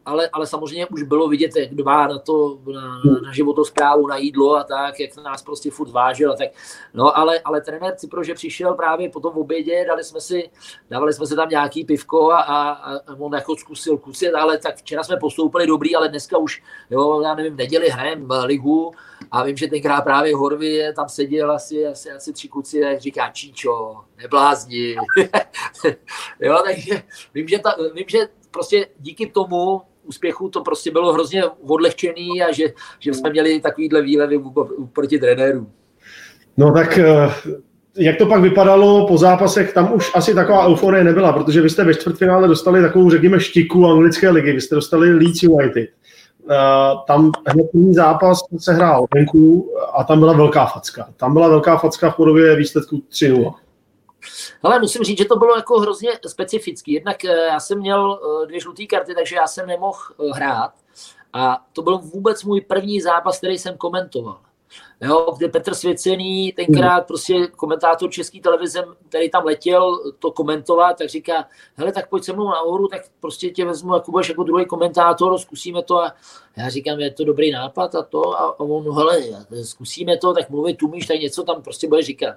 Speaker 6: ale, ale samozřejmě už bylo vidět, jak dbá na to, na, na životosprávu, na jídlo a tak, jak nás prostě furt vážil a tak. No ale, ale trenér Cipro, že přišel právě po tom obědě, dali jsme si, dávali jsme si tam nějaký pivko a, a, a on jako zkusil kusit, ale tak včera jsme postoupili dobrý, ale dneska už, jo, já nevím, v neděli hrajem ligu a vím, že tenkrát právě Horvy tam seděl asi, asi, asi tři kluci a říká Číčo, neblázni. jo, takže vím, že, ta, vím, že prostě díky tomu úspěchu to prostě bylo hrozně odlehčený a že, že jsme měli takovýhle výlevy proti trenérům.
Speaker 5: No tak eh, jak to pak vypadalo po zápasech, tam už asi taková euforie nebyla, protože vy jste ve čtvrtfinále dostali takovou, řekněme, štiku anglické ligy, vy jste dostali Leeds United. Uh, tam hned první zápas se hrál venku a tam byla velká facka. Tam byla velká facka v podobě výsledku 3-0.
Speaker 6: Ale musím říct, že to bylo jako hrozně specifický. Jednak eh, já jsem měl eh, dvě žluté karty, takže já jsem nemohl eh, hrát. A to byl vůbec můj první zápas, který jsem komentoval. Jo, kde Petr Svěcený, tenkrát prostě komentátor české televize, který tam letěl to komentovat, tak říká, hele, tak pojď se mnou nahoru, tak prostě tě vezmu, jako budeš jako druhý komentátor, zkusíme to a já říkám, je to dobrý nápad a to a on, hele, zkusíme to, tak mluvit umíš, tak něco tam prostě bude říkat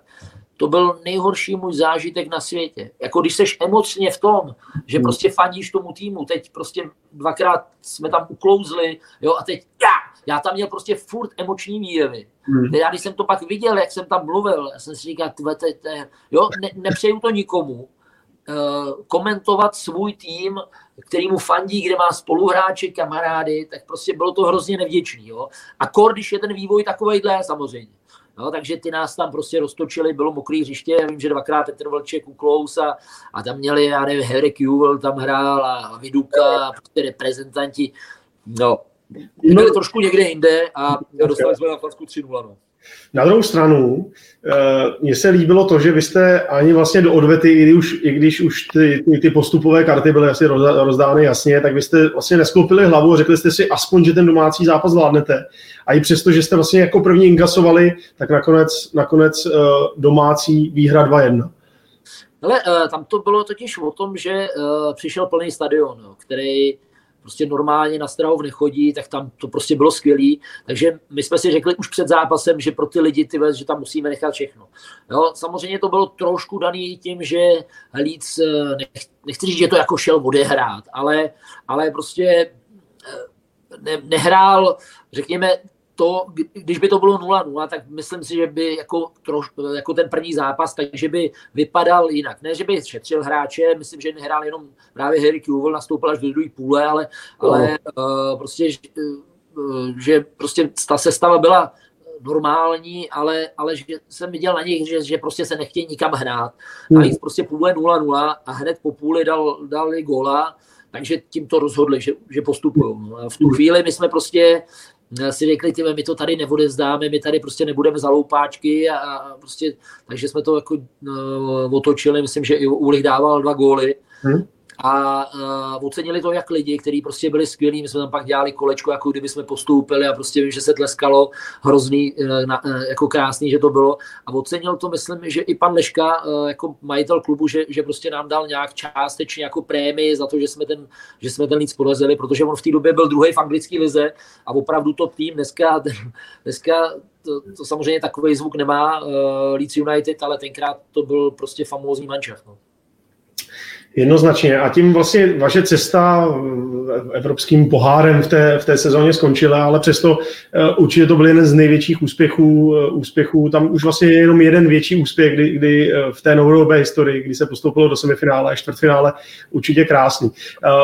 Speaker 6: to byl nejhorší můj zážitek na světě. Jako když seš emocně v tom, že hmm. prostě fandíš tomu týmu, teď prostě dvakrát jsme tam uklouzli, jo, a teď já, já tam měl prostě furt emoční výjevy. Hmm. Já když jsem to pak viděl, jak jsem tam mluvil, já jsem si říkal, tve, te, te, jo, ne, nepřeju to nikomu, uh, komentovat svůj tým, který mu fandí, kde má spoluhráče, kamarády, tak prostě bylo to hrozně nevděčný. Jo? A kor, když je ten vývoj takovejhle, samozřejmě. No, takže ty nás tam prostě roztočili, bylo mokrý hřiště, já vím, že dvakrát Petr Vlček uklous a, a tam měli, já nevím, Harry Kewell tam hrál a Viduka a prostě reprezentanti. No, byli no. trošku někde jinde a dostali jsme na Flansku 3-0. No.
Speaker 5: Na druhou stranu, eh, mně se líbilo to, že vy jste ani vlastně do odvety, i když už, i když už ty, ty, ty postupové karty byly asi rozdány jasně, tak vy jste vlastně nesklopili hlavu a řekli jste si aspoň, že ten domácí zápas zvládnete. A i přesto, že jste vlastně jako první inkasovali, tak nakonec, nakonec eh, domácí výhra 2-1.
Speaker 6: Ale eh, tam to bylo totiž o tom, že přišel plný stadion, který prostě normálně na Strahov nechodí, tak tam to prostě bylo skvělý. Takže my jsme si řekli už před zápasem, že pro ty lidi, ty že tam musíme nechat všechno. Jo, samozřejmě to bylo trošku daný tím, že Leeds, eh, nech, nechci říct, že to jako šel odehrát, ale, ale prostě eh, ne, nehrál, řekněme, to, když by to bylo 0-0, tak myslím si, že by jako, troš, jako ten první zápas, takže by vypadal jinak. Ne, že by šetřil hráče, myslím, že nehrál jenom právě Harry Kewell, nastoupil až do druhé půle, ale, ale uh, prostě, uh, že prostě ta sestava byla normální, ale, ale že jsem viděl na nich, že, že prostě se nechtějí nikam hrát. A hmm. jít prostě půle 0-0 a hned po půli dal, dali góla, takže tím to rozhodli, že, že postupují. No v tu chvíli my jsme prostě si řekli, ty, my to tady neodezdáme, my tady prostě nebudeme za loupáčky a, a prostě, takže jsme to jako uh, otočili, myslím, že i Ulich dával dva góly. Hmm a uh, ocenili to jak lidi, kteří prostě byli skvělí. My jsme tam pak dělali kolečko, jako kdyby jsme postoupili a prostě vím, že se tleskalo hrozný, uh, na, uh, jako krásný, že to bylo. A ocenil to, myslím, že i pan Leška, uh, jako majitel klubu, že, že prostě nám dal nějak částečně jako prémii za to, že jsme ten, že jsme ten líc podlezeli, protože on v té době byl druhý v anglické lize a opravdu to tým dneska, dneska to, to samozřejmě takový zvuk nemá uh, Leeds United, ale tenkrát to byl prostě famózní mančaft. No.
Speaker 5: Jednoznačně. A tím vlastně vaše cesta evropským pohárem v té, v té sezóně skončila, ale přesto uh, určitě to byl jeden z největších úspěchů. Uh, úspěchů. Tam už vlastně je jenom jeden větší úspěch, kdy, kdy v té novodobé historii, kdy se postoupilo do semifinále a čtvrtfinále, určitě krásný.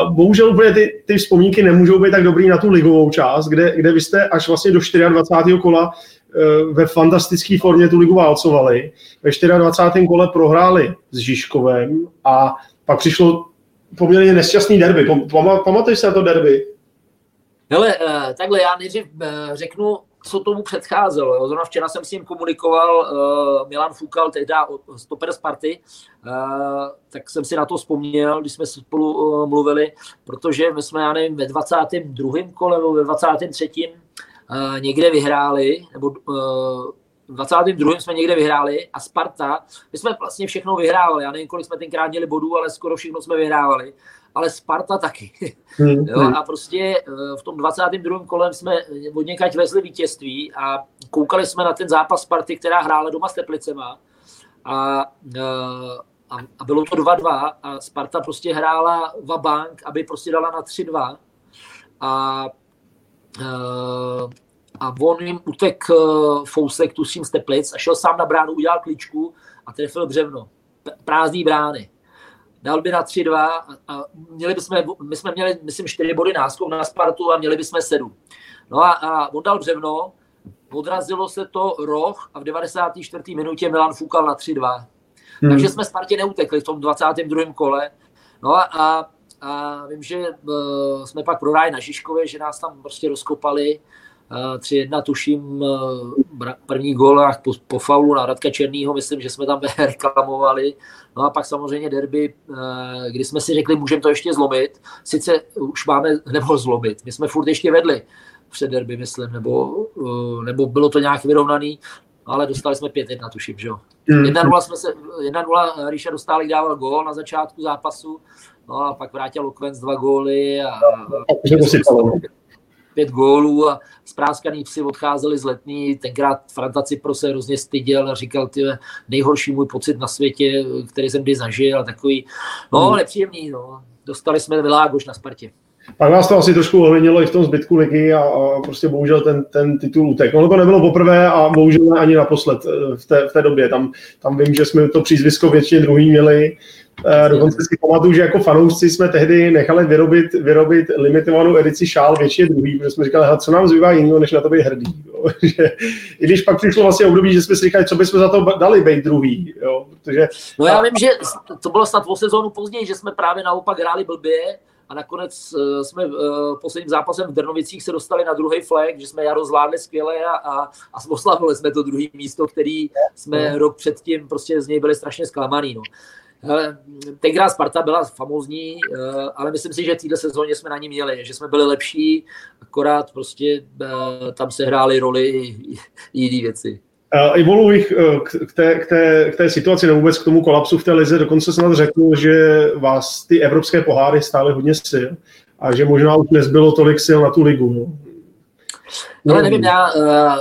Speaker 5: Bohužel úplně ty, ty vzpomínky nemůžou být tak dobrý na tu ligovou část, kde, kde vy jste až vlastně do 24. kola ve fantastické formě tu ligu válcovali. Ve 24. kole prohráli s Žižkovem a pak přišlo poměrně nesčasný derby. Pamatuješ se na to derby?
Speaker 6: Hele, eh, takhle já nejdřív eh, řeknu, co tomu předcházelo. Zrovna včera jsem s ním komunikoval, uh, Milan Fukal, tehdy stoper Sparty, uh, tak jsem si na to vzpomněl, když jsme spolu mluvili, protože my jsme, já nevím, ve 22. kole nebo ve 23. Uh, někde vyhráli, nebo 22. jsme někde vyhráli a Sparta, my jsme vlastně všechno vyhrávali. Já nevím, kolik jsme tenkrát měli bodů, ale skoro všechno jsme vyhrávali. ale Sparta taky.
Speaker 5: Hmm,
Speaker 6: Jo,
Speaker 5: hmm.
Speaker 6: a prostě eh, v tom 22. kolem jsme od někaď vezli vítězství a koukali jsme na ten zápas Sparty, která hrála doma s Teplicema a, eh, a, a bylo to 2-2 a Sparta prostě hrála bank, aby prostě dala na 3-2 a, eh, a on jim utek eh, fousek, tuším z Teplic a šel sám na bránu, udělal klíčku a trefil břevno. Prázdný brány dal by na 3-2 a, a měli bychom, my jsme měli, myslím, 4 body náskok na Spartu a měli bychom 7. No a, a on dal břevno, odrazilo se to roh a v 94. minutě Milan fukal na 3-2.
Speaker 5: Hmm.
Speaker 6: Takže jsme Spartě neutekli v tom 22. kole. No a, a, a vím, že uh, jsme pak prohráli na Žižkově, že nás tam prostě rozkopali. Uh, 3-1 tuším uh, první gól a po, po faulu na Radka Černýho, myslím, že jsme tam reklamovali. No a pak samozřejmě derby, uh, kdy jsme si řekli, můžeme to ještě zlomit. Sice už máme, nebo zlomit, my jsme furt ještě vedli před derby, myslím, nebo, uh, nebo bylo to nějak vyrovnaný, ale dostali jsme 5-1, tuším, že jo.
Speaker 5: Hmm.
Speaker 6: 1-0 jsme se, 1-0 Richard Dostálek dával gól na začátku zápasu, no a pak vrátil Lokvenc dva góly a, a
Speaker 5: že to sypalo.
Speaker 6: Pět gólů a spráskaný psy odcházeli z letní. Tenkrát Franta Cipro se hrozně styděl a říkal, ty nejhorší můj pocit na světě, který jsem kdy zažil a takový, no
Speaker 5: Hmm.
Speaker 6: nepříjemný, no. Dostali jsme Milágoš na Spartě.
Speaker 5: Pak vás to asi trošku ovlivnilo i v tom zbytku ligy a, a prostě bohužel ten, ten titul utek. Ono to nebylo poprvé a bohužel ani naposled eh, v té, v té době. Tam, tam vím, že jsme to přízvisko většině druhý měli. Eh, Dokonce si pamatuju, že jako fanoušci jsme tehdy nechali vyrobit, vyrobit limitovanou edici šál většině druhý, protože jsme říkali, "Hele, co nám zbývá jiného, než na to být hrdý. Jo. Že, I když pak přišlo vlastně období, že jsme si říkali, co bychom za to dali být druhý. Jo. Protože
Speaker 6: No já vím, že to bylo snad o sezónu později, že jsme právě naopak hráli blbě a nakonec uh, jsme uh, posledním zápasem v Drnovicích se dostali na druhý flag, že jsme jaro zvládli skvěle a, a, a oslavili jsme to druhé místo, který jsme rok předtím prostě z něj byli strašně zklamaný. No. Hele, tenkrát Sparta byla famózní, ale myslím si, že v této sezóně jsme na ní měli, že jsme byli lepší, akorát prostě tam se hrály roli i, i, i jiné věci.
Speaker 5: Uh, Evoluji bych uh, k, k, té, k, té, k té situaci nebo vůbec k tomu kolapsu v té lize dokonce snad řekl, že vás ty evropské poháry stály hodně sil a že možná už nezbylo tolik sil na tu ligu. No.
Speaker 6: No, ale nevím, já, uh,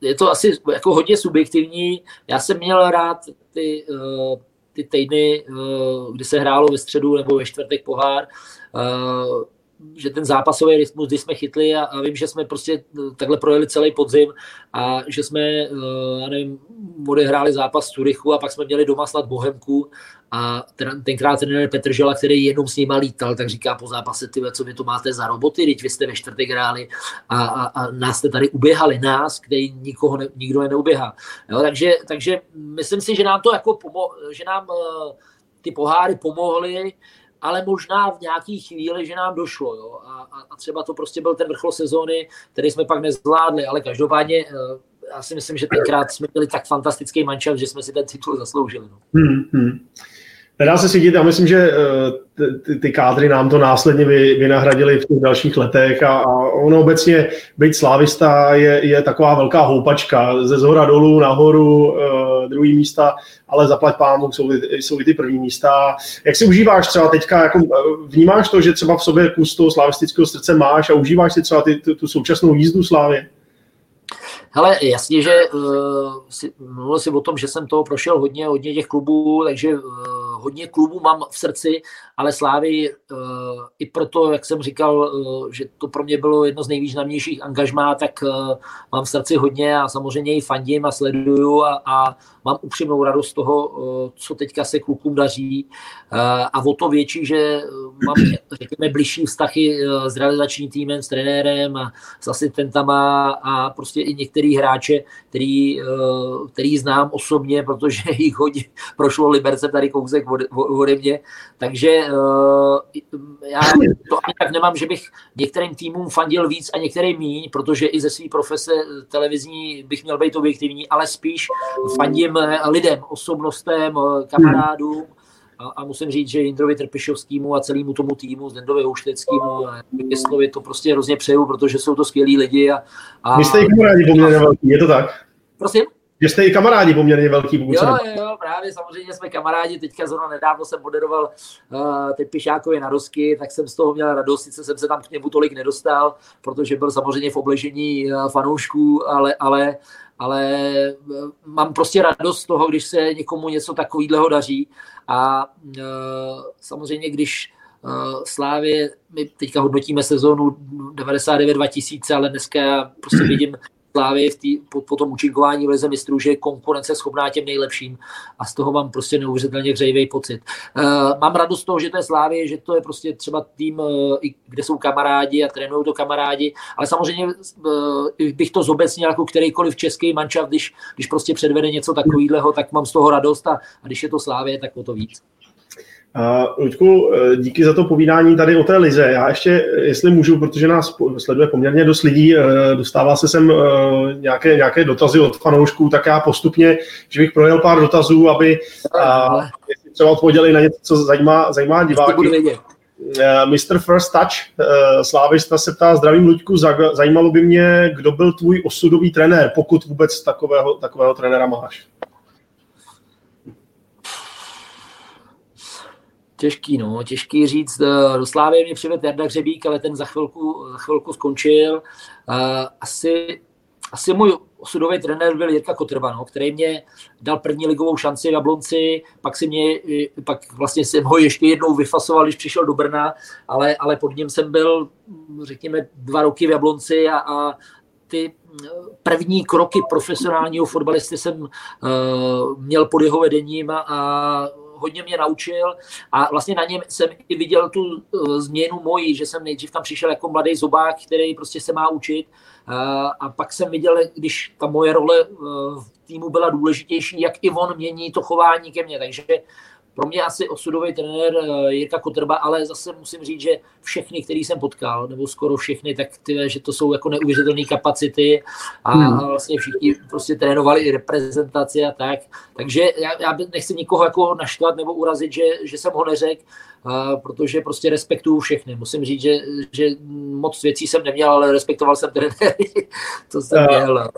Speaker 6: je to asi jako hodně subjektivní. Já jsem měl rád ty, uh, ty týdny, uh, kdy se hrálo ve středu nebo ve čtvrtek pohár, uh, že ten zápasový rytmus, kdy jsme chytli a, a vím, že jsme prostě takhle projeli celý podzim a že jsme, uh, já nevím, odehráli zápas v Curychu a pak jsme měli doma snad Bohemku a ten, tenkrát trenér Petr Žela, který jenom s nima lítal, tak říká po zápase, ty co vy to máte za roboty, teď vy jste ve čtvrtek hráli a, a, a nás jste tady uběhali, nás, který nikoho ne, nikdo je neuběhá. Jo, takže, takže myslím si, že nám to jako pomo- že nám uh, ty poháry pomohly, ale možná v nějaký chvíli, že nám došlo. Jo? A, a, a třeba to prostě byl ten vrchol sezóny, který jsme pak nezvládli, ale každopádně uh, já si myslím, že tenkrát jsme měli tak fantastický mančat, že jsme si ten titul zasloužili. No.
Speaker 5: Hmm, hmm. Nedá se cítit, já myslím, že ty, ty kádry nám to následně vy, vynahradili v těch dalších letech a, a ono obecně být slávista je, je taková velká houpačka, ze zhora dolů, nahoru, uh, druhý místa, ale zaplať pámu jsou, jsou i ty první místa. Jak si užíváš třeba teďka, jako, vnímáš to, že třeba v sobě kus toho slavistického srdce máš a užíváš si třeba ty, tu, tu současnou jízdu slávy?
Speaker 6: Hele, jasně, že uh, si, mluvil si o tom, že jsem toho prošel hodně, hodně těch klubů, takže uh, hodně klubů mám v srdci, ale Slávy uh, i proto, jak jsem říkal, uh, že to pro mě bylo jedno z nejvýznamnějších angažmá, tak uh, mám v srdci hodně a samozřejmě i fandím a sleduju a, a mám upřímnou radost z toho, co teďka se klukům daří. A o to větší, že mám, řekněme, blížší vztahy s realizačním týmem, s trenérem a s asistentama a prostě i některý hráče, který, který znám osobně, protože jich hodně prošlo Liberce tady kousek ode mě, takže uh, já to ani tak nemám, že bych některým týmům fandil víc a některým míň, protože i ze své profese televizní bych měl být objektivní, ale spíš fandím lidem, osobnostem, kamarádům a, musím říct, že Jindrovi Trpišovskému a celému tomu týmu, Zdendovi Houšteckému a Jestlovi to prostě hrozně přeju, protože jsou to skvělí lidi. A, a...
Speaker 5: Vy jste jich rádi poměrně velký, je to tak?
Speaker 6: Prosím?
Speaker 5: Že jste i kamarádi poměrně velký, pokud
Speaker 6: jo, jo, jo, právě samozřejmě jsme kamarádi, teďka zrovna nedávno jsem moderoval uh, teď Pišákovi na Rosky, tak jsem z toho měl radost, sice jsem se tam k němu tolik nedostal, protože byl samozřejmě v obležení uh, fanoušků, ale, ale, ale uh, mám prostě radost z toho, když se někomu něco takového daří. A uh, samozřejmě, když Uh, Slávě, my teďka hodnotíme sezónu 99-2000, ale dneska já prostě vidím Slávy v tý, po, po tom účinkování v Lize mistrů, že je konkurence schopná těm nejlepším a z toho mám prostě neuvěřitelně hřejivý pocit. Uh, mám radost z toho, že to je Slávy, že to je prostě třeba tým, uh, kde jsou kamarádi a trénují to kamarádi, ale samozřejmě uh, bych to zobecnil jako kterýkoliv český mančav, když, když prostě předvede něco takového, tak mám z toho radost a, a když je to Slávě, tak o to víc.
Speaker 5: Luďku, eh, díky za to povídání tady o té lize. Já ještě, jestli můžu, protože nás sleduje poměrně dost lidí, eh, dostává se sem eh, nějaké, nějaké dotazy od fanoušků, tak já postupně, že bych projel pár dotazů, aby a, třeba odpověděli na něco, co zajímá, zajímá diváky. Mr. First Touch, Slávista se ptá, zdravím Luďku, zajímalo by mě, kdo byl tvůj osudový trenér, pokud vůbec takového, takového trenéra máš.
Speaker 6: Těžký, no, těžký říct. Eh, do Slávy mě přivedl Jarda Hřebík, ale ten za chvilku, za chvilku skončil. Eh, asi, asi můj osudový trenér byl Jirka Kotrba, no, který mě dal první ligovou šanci v Jablonci, pak si mě, pak vlastně jsem ho ještě jednou vyfasoval, když přišel do Brna, ale, ale pod ním jsem byl, řekněme, dva roky v Jablonci a, a ty eh, první kroky profesionálního fotbalisty jsem uh, měl pod jeho vedením a, a hodně mě naučil a vlastně na něm jsem i viděl tu uh, změnu moji, že jsem nejdřív tam přišel jako mladý zobák, který prostě se má učit uh, a pak jsem viděl, když ta moje role uh, v týmu byla důležitější, jak i on mění to chování ke mně, takže pro mě asi osudový trenér eh, Jirka Kotrba, ale zase musím říct, že všechny, který jsem potkal, nebo skoro všechny, tak ty, že to jsou jako neuvěřitelné kapacity a hmm. vlastně všichni prostě trénovali i reprezentaci a tak. Takže já, já nechci nikoho jako naštvat nebo urazit, že, že jsem ho neřekl, protože prostě respektuju všechny. Musím říct, že, že moc věcí jsem neměl, ale respektoval jsem trenéry, to jsem měl.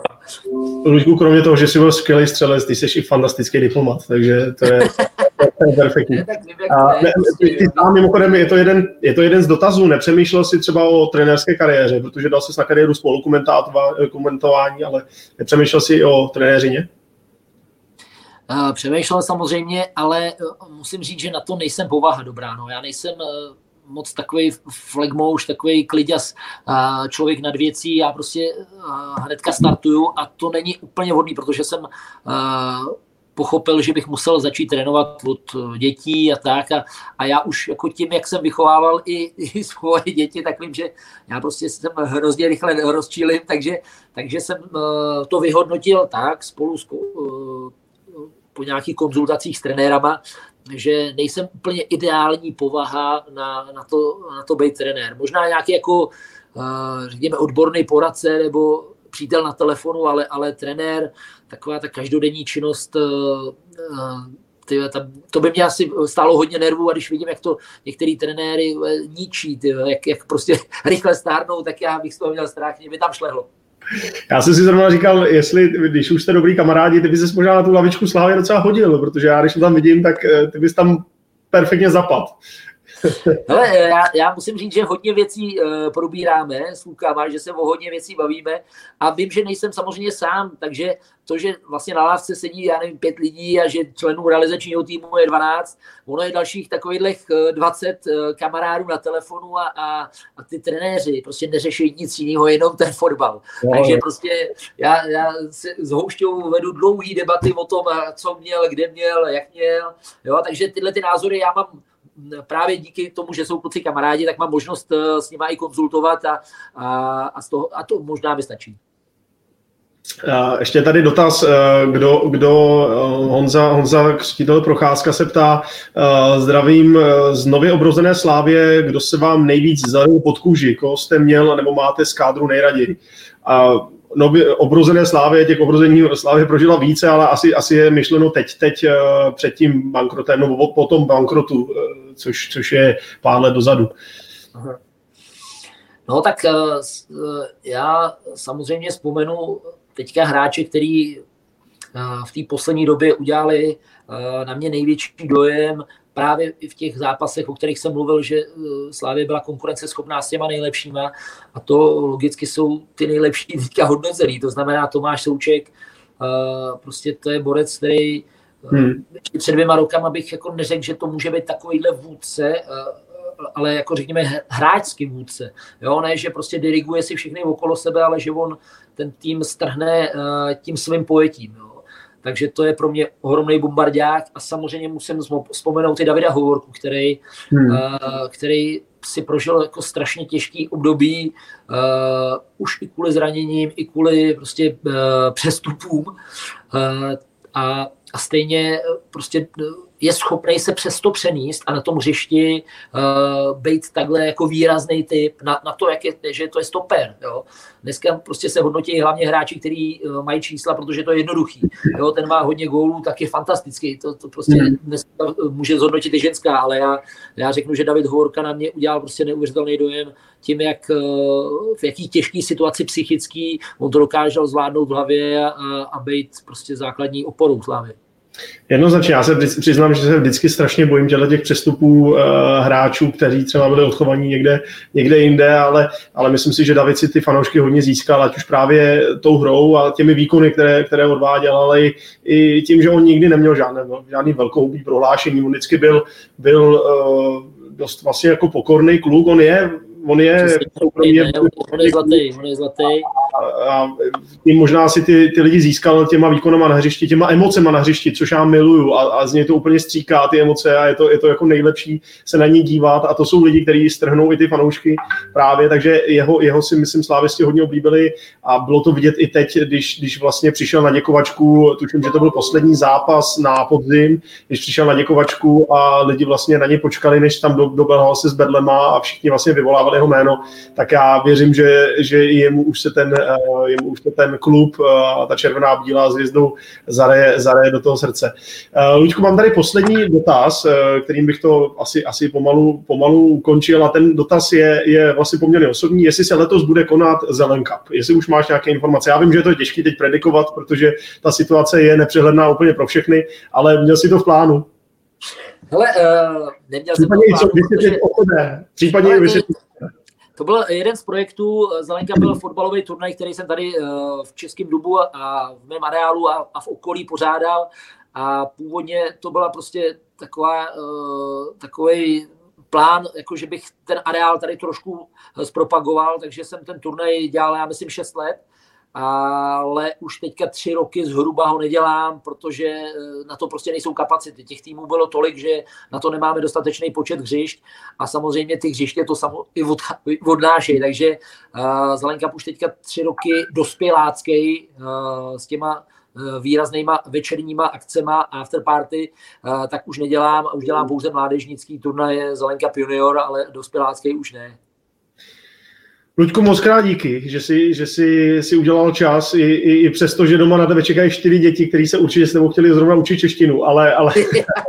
Speaker 5: Luďku, kromě toho, že jsi byl skvělý střelec, ty jsi i fantastický diplomat, takže to je, to je perfektní. A, ne, ty, a mimochodem, je to, jeden, je to jeden z dotazů, nepřemýšlel jsi třeba o trenérské kariéře, protože dal jsi na kariéru spolu komentování, ale nepřemýšlel jsi o trenéřině?
Speaker 6: Uh, přemýšlel samozřejmě, ale uh, musím říct, že na to nejsem povaha dobrá. No. Já nejsem uh, moc takový flagmouš, takový kliděs, člověk nad věcí, já prostě hnedka startuju a to není úplně vhodný, protože jsem pochopil, že bych musel začít trénovat od dětí a tak a, a já už jako tím, jak jsem vychovával i, i svoje děti, tak vím, že já prostě jsem hrozně rychle rozčílim, takže, takže jsem to vyhodnotil tak spolu s po nějakých konzultacích s trenérama, že nejsem úplně ideální povaha na, na, to, na to být trenér. Možná nějaký jako, eh, řekněme, odborný poradce nebo přítel na telefonu, ale, ale trenér, taková ta každodenní činnost, eh, eh, to by mě asi stálo hodně nervů a když vidím, jak to některý trenéry ničí, jak, jak prostě rychle stárnou, tak já bych z toho měl strach, mě by tam šlehlo.
Speaker 5: Já jsem si zrovna říkal, jestli, když už jste dobrý kamarádi, ty bys se možná na tu lavičku Slávy docela hodil, protože já, když to tam vidím, tak eh, ty bys tam perfektně zapad.
Speaker 6: Hele, já, já musím říct, že hodně věcí uh, probíráme s klukama, že se o hodně věcí bavíme a vím, že nejsem samozřejmě sám, takže to, že vlastně na lávce sedí, já nevím, pět lidí a že členů realizačního týmu je 12, ono je dalších takových 20 eh, kamarádů na telefonu a, a, a ty trenéři prostě neřeší nic jiného, jenom ten fotbal. No. Takže prostě já, já se s Houšťou vedu dlouhý debaty o tom, co měl, kde měl, jak měl, jo, takže tyhle ty názory já mám právě díky tomu, že jsou kluci kamarádi, tak mám možnost eh, s nimi i konzultovat a, a, a, z toho, a to možná mi stačí.
Speaker 5: Ještě tady dotaz, eh, kdo, kdo eh, Honza, Honza Křtitel Procházka se ptá, zdravím z nově obrozené Slávě, kdo se vám nejvíc zaril pod kůži, koho jste měl nebo máte z kádru nejraději. A nově obrozené Slávě, těch obrození Slávě prožila více, ale asi, asi je myšleno teď, teď před tím bankrotem, nebo po tom bankrotu což, což je pár let dozadu.
Speaker 6: No tak eh, eh, já samozřejmě vzpomenu teďka hráče, který v té poslední době udělali na mě největší dojem právě i v těch zápasech, o kterých jsem mluvil, že Slávě byla konkurenceschopná s těma nejlepšíma a to logicky jsou ty nejlepší teďka hodnocený. To znamená Tomáš Souček, prostě to je borec, který hmm. před dvěma rokama bych jako neřekl, že to může být takovýhle vůdce, ale jako řekněme hráčský vůdce. Jo, ne, že prostě diriguje si všechny okolo sebe, ale že on ten tým strhne tím svým pojetím. Jo. Takže to je pro mě ohromný bombardák a samozřejmě musím vzpomenout i Davida Hovorku, který, hmm. uh, který si prožil jako strašně těžký období, uh, už i kvůli zraněním, i kvůli prostě uh, přestupům. Uh, a, a stejně prostě je schopný se přesto přenést a na tom hřišti uh, být takhle jako výrazný typ na, na to, jak je, že to je stoper. Jo. Dneska prostě se hodnotí hlavně hráči, kteří uh, mají čísla, protože to je jednoduchý. Jo. Ten má hodně gólů, tak je fantastický. To, to prostě hmm. dneska může zhodnotit i ženská, ale já, já řeknu, že David Hovorka na mě udělal prostě neuvěřitelný dojem tím, jak uh, v jaký těžký situaci psychický on to dokázal zvládnout v hlavě a, a být prostě základní oporou Slávy.
Speaker 5: Jednoznačně, já se přiznám, že se vždycky strašně bojím těchto těch přestupů uh, hráčů, kteří třeba byli odchovaní někde, někde jinde, ale, ale myslím si, že David si ty fanoušky hodně získal, ať už právě tou hrou a těmi výkony, které, které odváděl, ale i, i tím, že on nikdy neměl žádné, žádný velkohubý prohlášení, on vždycky byl, byl uh, dost vlastně jako pokorný kluk, on je on je,
Speaker 6: je, on je zlatý, on je zlatý.
Speaker 5: A, tím možná si ty, ty lidi získal těma výkonama na hřišti, těma emocema na hřišti, což já miluju a, a z něj to úplně stříká ty emoce a je to, je to jako nejlepší se na ní dívat a to jsou lidi, kteří strhnou i ty fanoušky právě, takže jeho, jeho si myslím slávisti hodně oblíbili a bylo to vidět i teď, když, když vlastně přišel na děkovačku, tuším, že to byl poslední zápas na podzim, když přišel na děkovačku a lidi vlastně na ně počkali, než tam do, dobehal se s Bedlema a všichni vlastně vyvolávali jeho jméno, tak já věřím, že, že jemu už se ten, uh, jemu už se ten klub a uh, ta červená bílá s hvězdou zaraje, zaraje do toho srdce. Uh, Luďku, mám tady poslední dotaz, uh, kterým bych to asi, asi pomalu, pomalu ukončil a ten dotaz je, je vlastně poměrně osobní, jestli se letos bude konat Zelen Cup, jestli už máš nějaké informace. Já vím, že je to těžké teď predikovat, protože ta situace je nepřehledná úplně pro všechny, ale měl si to v plánu.
Speaker 6: Hele, uh, neměl jsem to v plánu,
Speaker 5: protože... Případně vysvětlit
Speaker 6: to byl jeden z projektů, eh, Zelenka byl fotbalový turnaj, který jsem tady eh, v Českém Dubu a v mém areálu a, v okolí pořádal. A původně to byla prostě taková, eh, takový plán, jako že bych ten areál tady trošku zpropagoval, takže jsem ten turnaj dělal, já myslím, 6 let ale už teďka tři roky zhruba ho nedělám, protože eh, na to prostě nejsou kapacity. Těch týmů bylo tolik, že na to nemáme dostatečný počet hřišť a samozřejmě ty hřiště to samo i odnášejí, takže uh, Zelenka už teďka tři roky dospělácký uh, s těma výraznýma večerníma akcema afterparty, tak už nedělám, už dělám pouze mládežnický turnaj Zelenka Junior, ale dospělácký už ne.
Speaker 5: Luďku, moc krát díky, že jsi, že jsi, si udělal čas, i, i, i přesto, že doma na tebe čekají čtyři děti, kteří se určitě s tebou chtěli zrovna učit češtinu, ale, ale,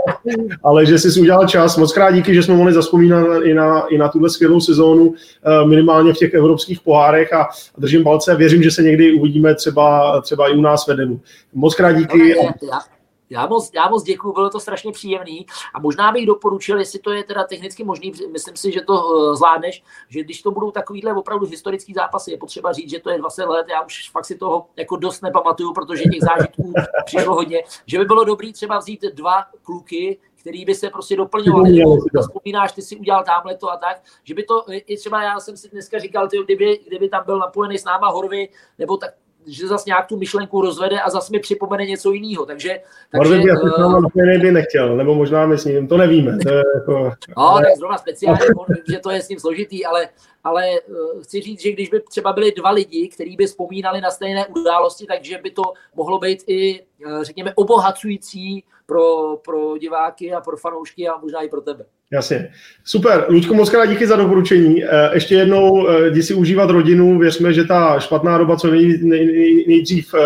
Speaker 5: ale že jsi udělal čas. Moc krát díky, že jsme mohli zaspomínat i na, i na tuhle skvělou sezónu, eh, minimálně v těch evropských pohárech a, a držím palce. Věřím, že se někdy uvidíme třeba, třeba i u nás vedenu. Moc krát díky.
Speaker 6: No, já moc, já moc děkuji, bylo to strašně příjemný. A možná bych doporučil, jestli to je teda technicky možný, myslím si, že to uh, zvládneš, že když to budou takovýhle opravdu historický zápasy, je potřeba říct, že to je 20 let, já už fakt si toho jako dost nepamatuju, protože těch zážitků přišlo hodně, že by bylo dobrý třeba vzít dva kluky, který by se prostě doplňovali. Vzpomínáš, ty si udělal tamhle to a tak, že by to, i třeba já jsem si dneska říkal, ty, kdyby, kdyby tam byl napojený s náma Horvy, nebo tak, že zase nějak tu myšlenku rozvede a zase mi připomene něco jiného. Takže, takže
Speaker 5: by uh, by nechtěl, nebo možná my s ním, to nevíme. To je jako,
Speaker 6: no, ale... tak zrovna speciálně, že to je s ním složitý, ale, ale uh, chci říct, že když by třeba byli dva lidi, kteří by vzpomínali na stejné události, takže by to mohlo být i, uh, řekněme, obohacující pro, pro diváky a pro fanoušky a možná i pro tebe.
Speaker 5: Jasně. Super. Luďko, moc krát díky za doporučení. Eh, ještě jednou eh, jdi si užívat rodinu. Věřme, že ta špatná doba co nej, nej, nej, nejdřív eh,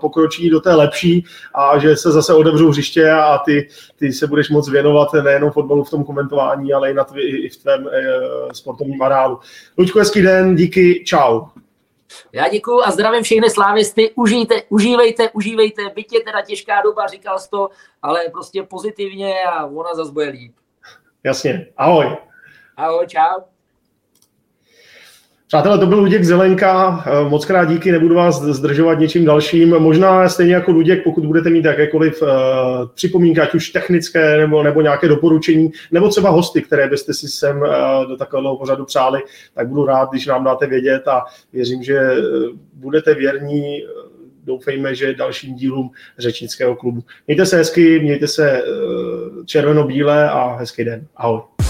Speaker 5: pokročí do té lepší a že se zase otevřou hřiště a ty, ty se budeš moc věnovat nejenom fotbalu v tom komentování, ale i, na tví, i v tvém sportovním areálu. Luďko, hezký den, díky, čau.
Speaker 6: Já děkuji a zdravím všechny slávisty. Užijte, užívejte, užívejte. Byť je teda těžká doba, říkal jsi to, ale prostě pozitivně a ona zase bude líp.
Speaker 5: Jasně. Ahoj.
Speaker 6: Ahoj, čau.
Speaker 5: Přátelé, to byl Luděk Zelenka, eh, moc krát díky, nebudu vás zdržovat něčím dalším. Možná stejně jako Luděk, pokud budete mít jakékoliv uh, připomínky, ať už technické nebo, nebo nějaké doporučení, nebo třeba hosty, které byste si sem uh, do takového pořadu přáli, tak budu rád, když nám dáte vědět a věřím, že budete věrní doufejme, že dalším dílům řečnického klubu. Mějte se hezky, mějte se červeno-bílé a hezký den. Ahoj.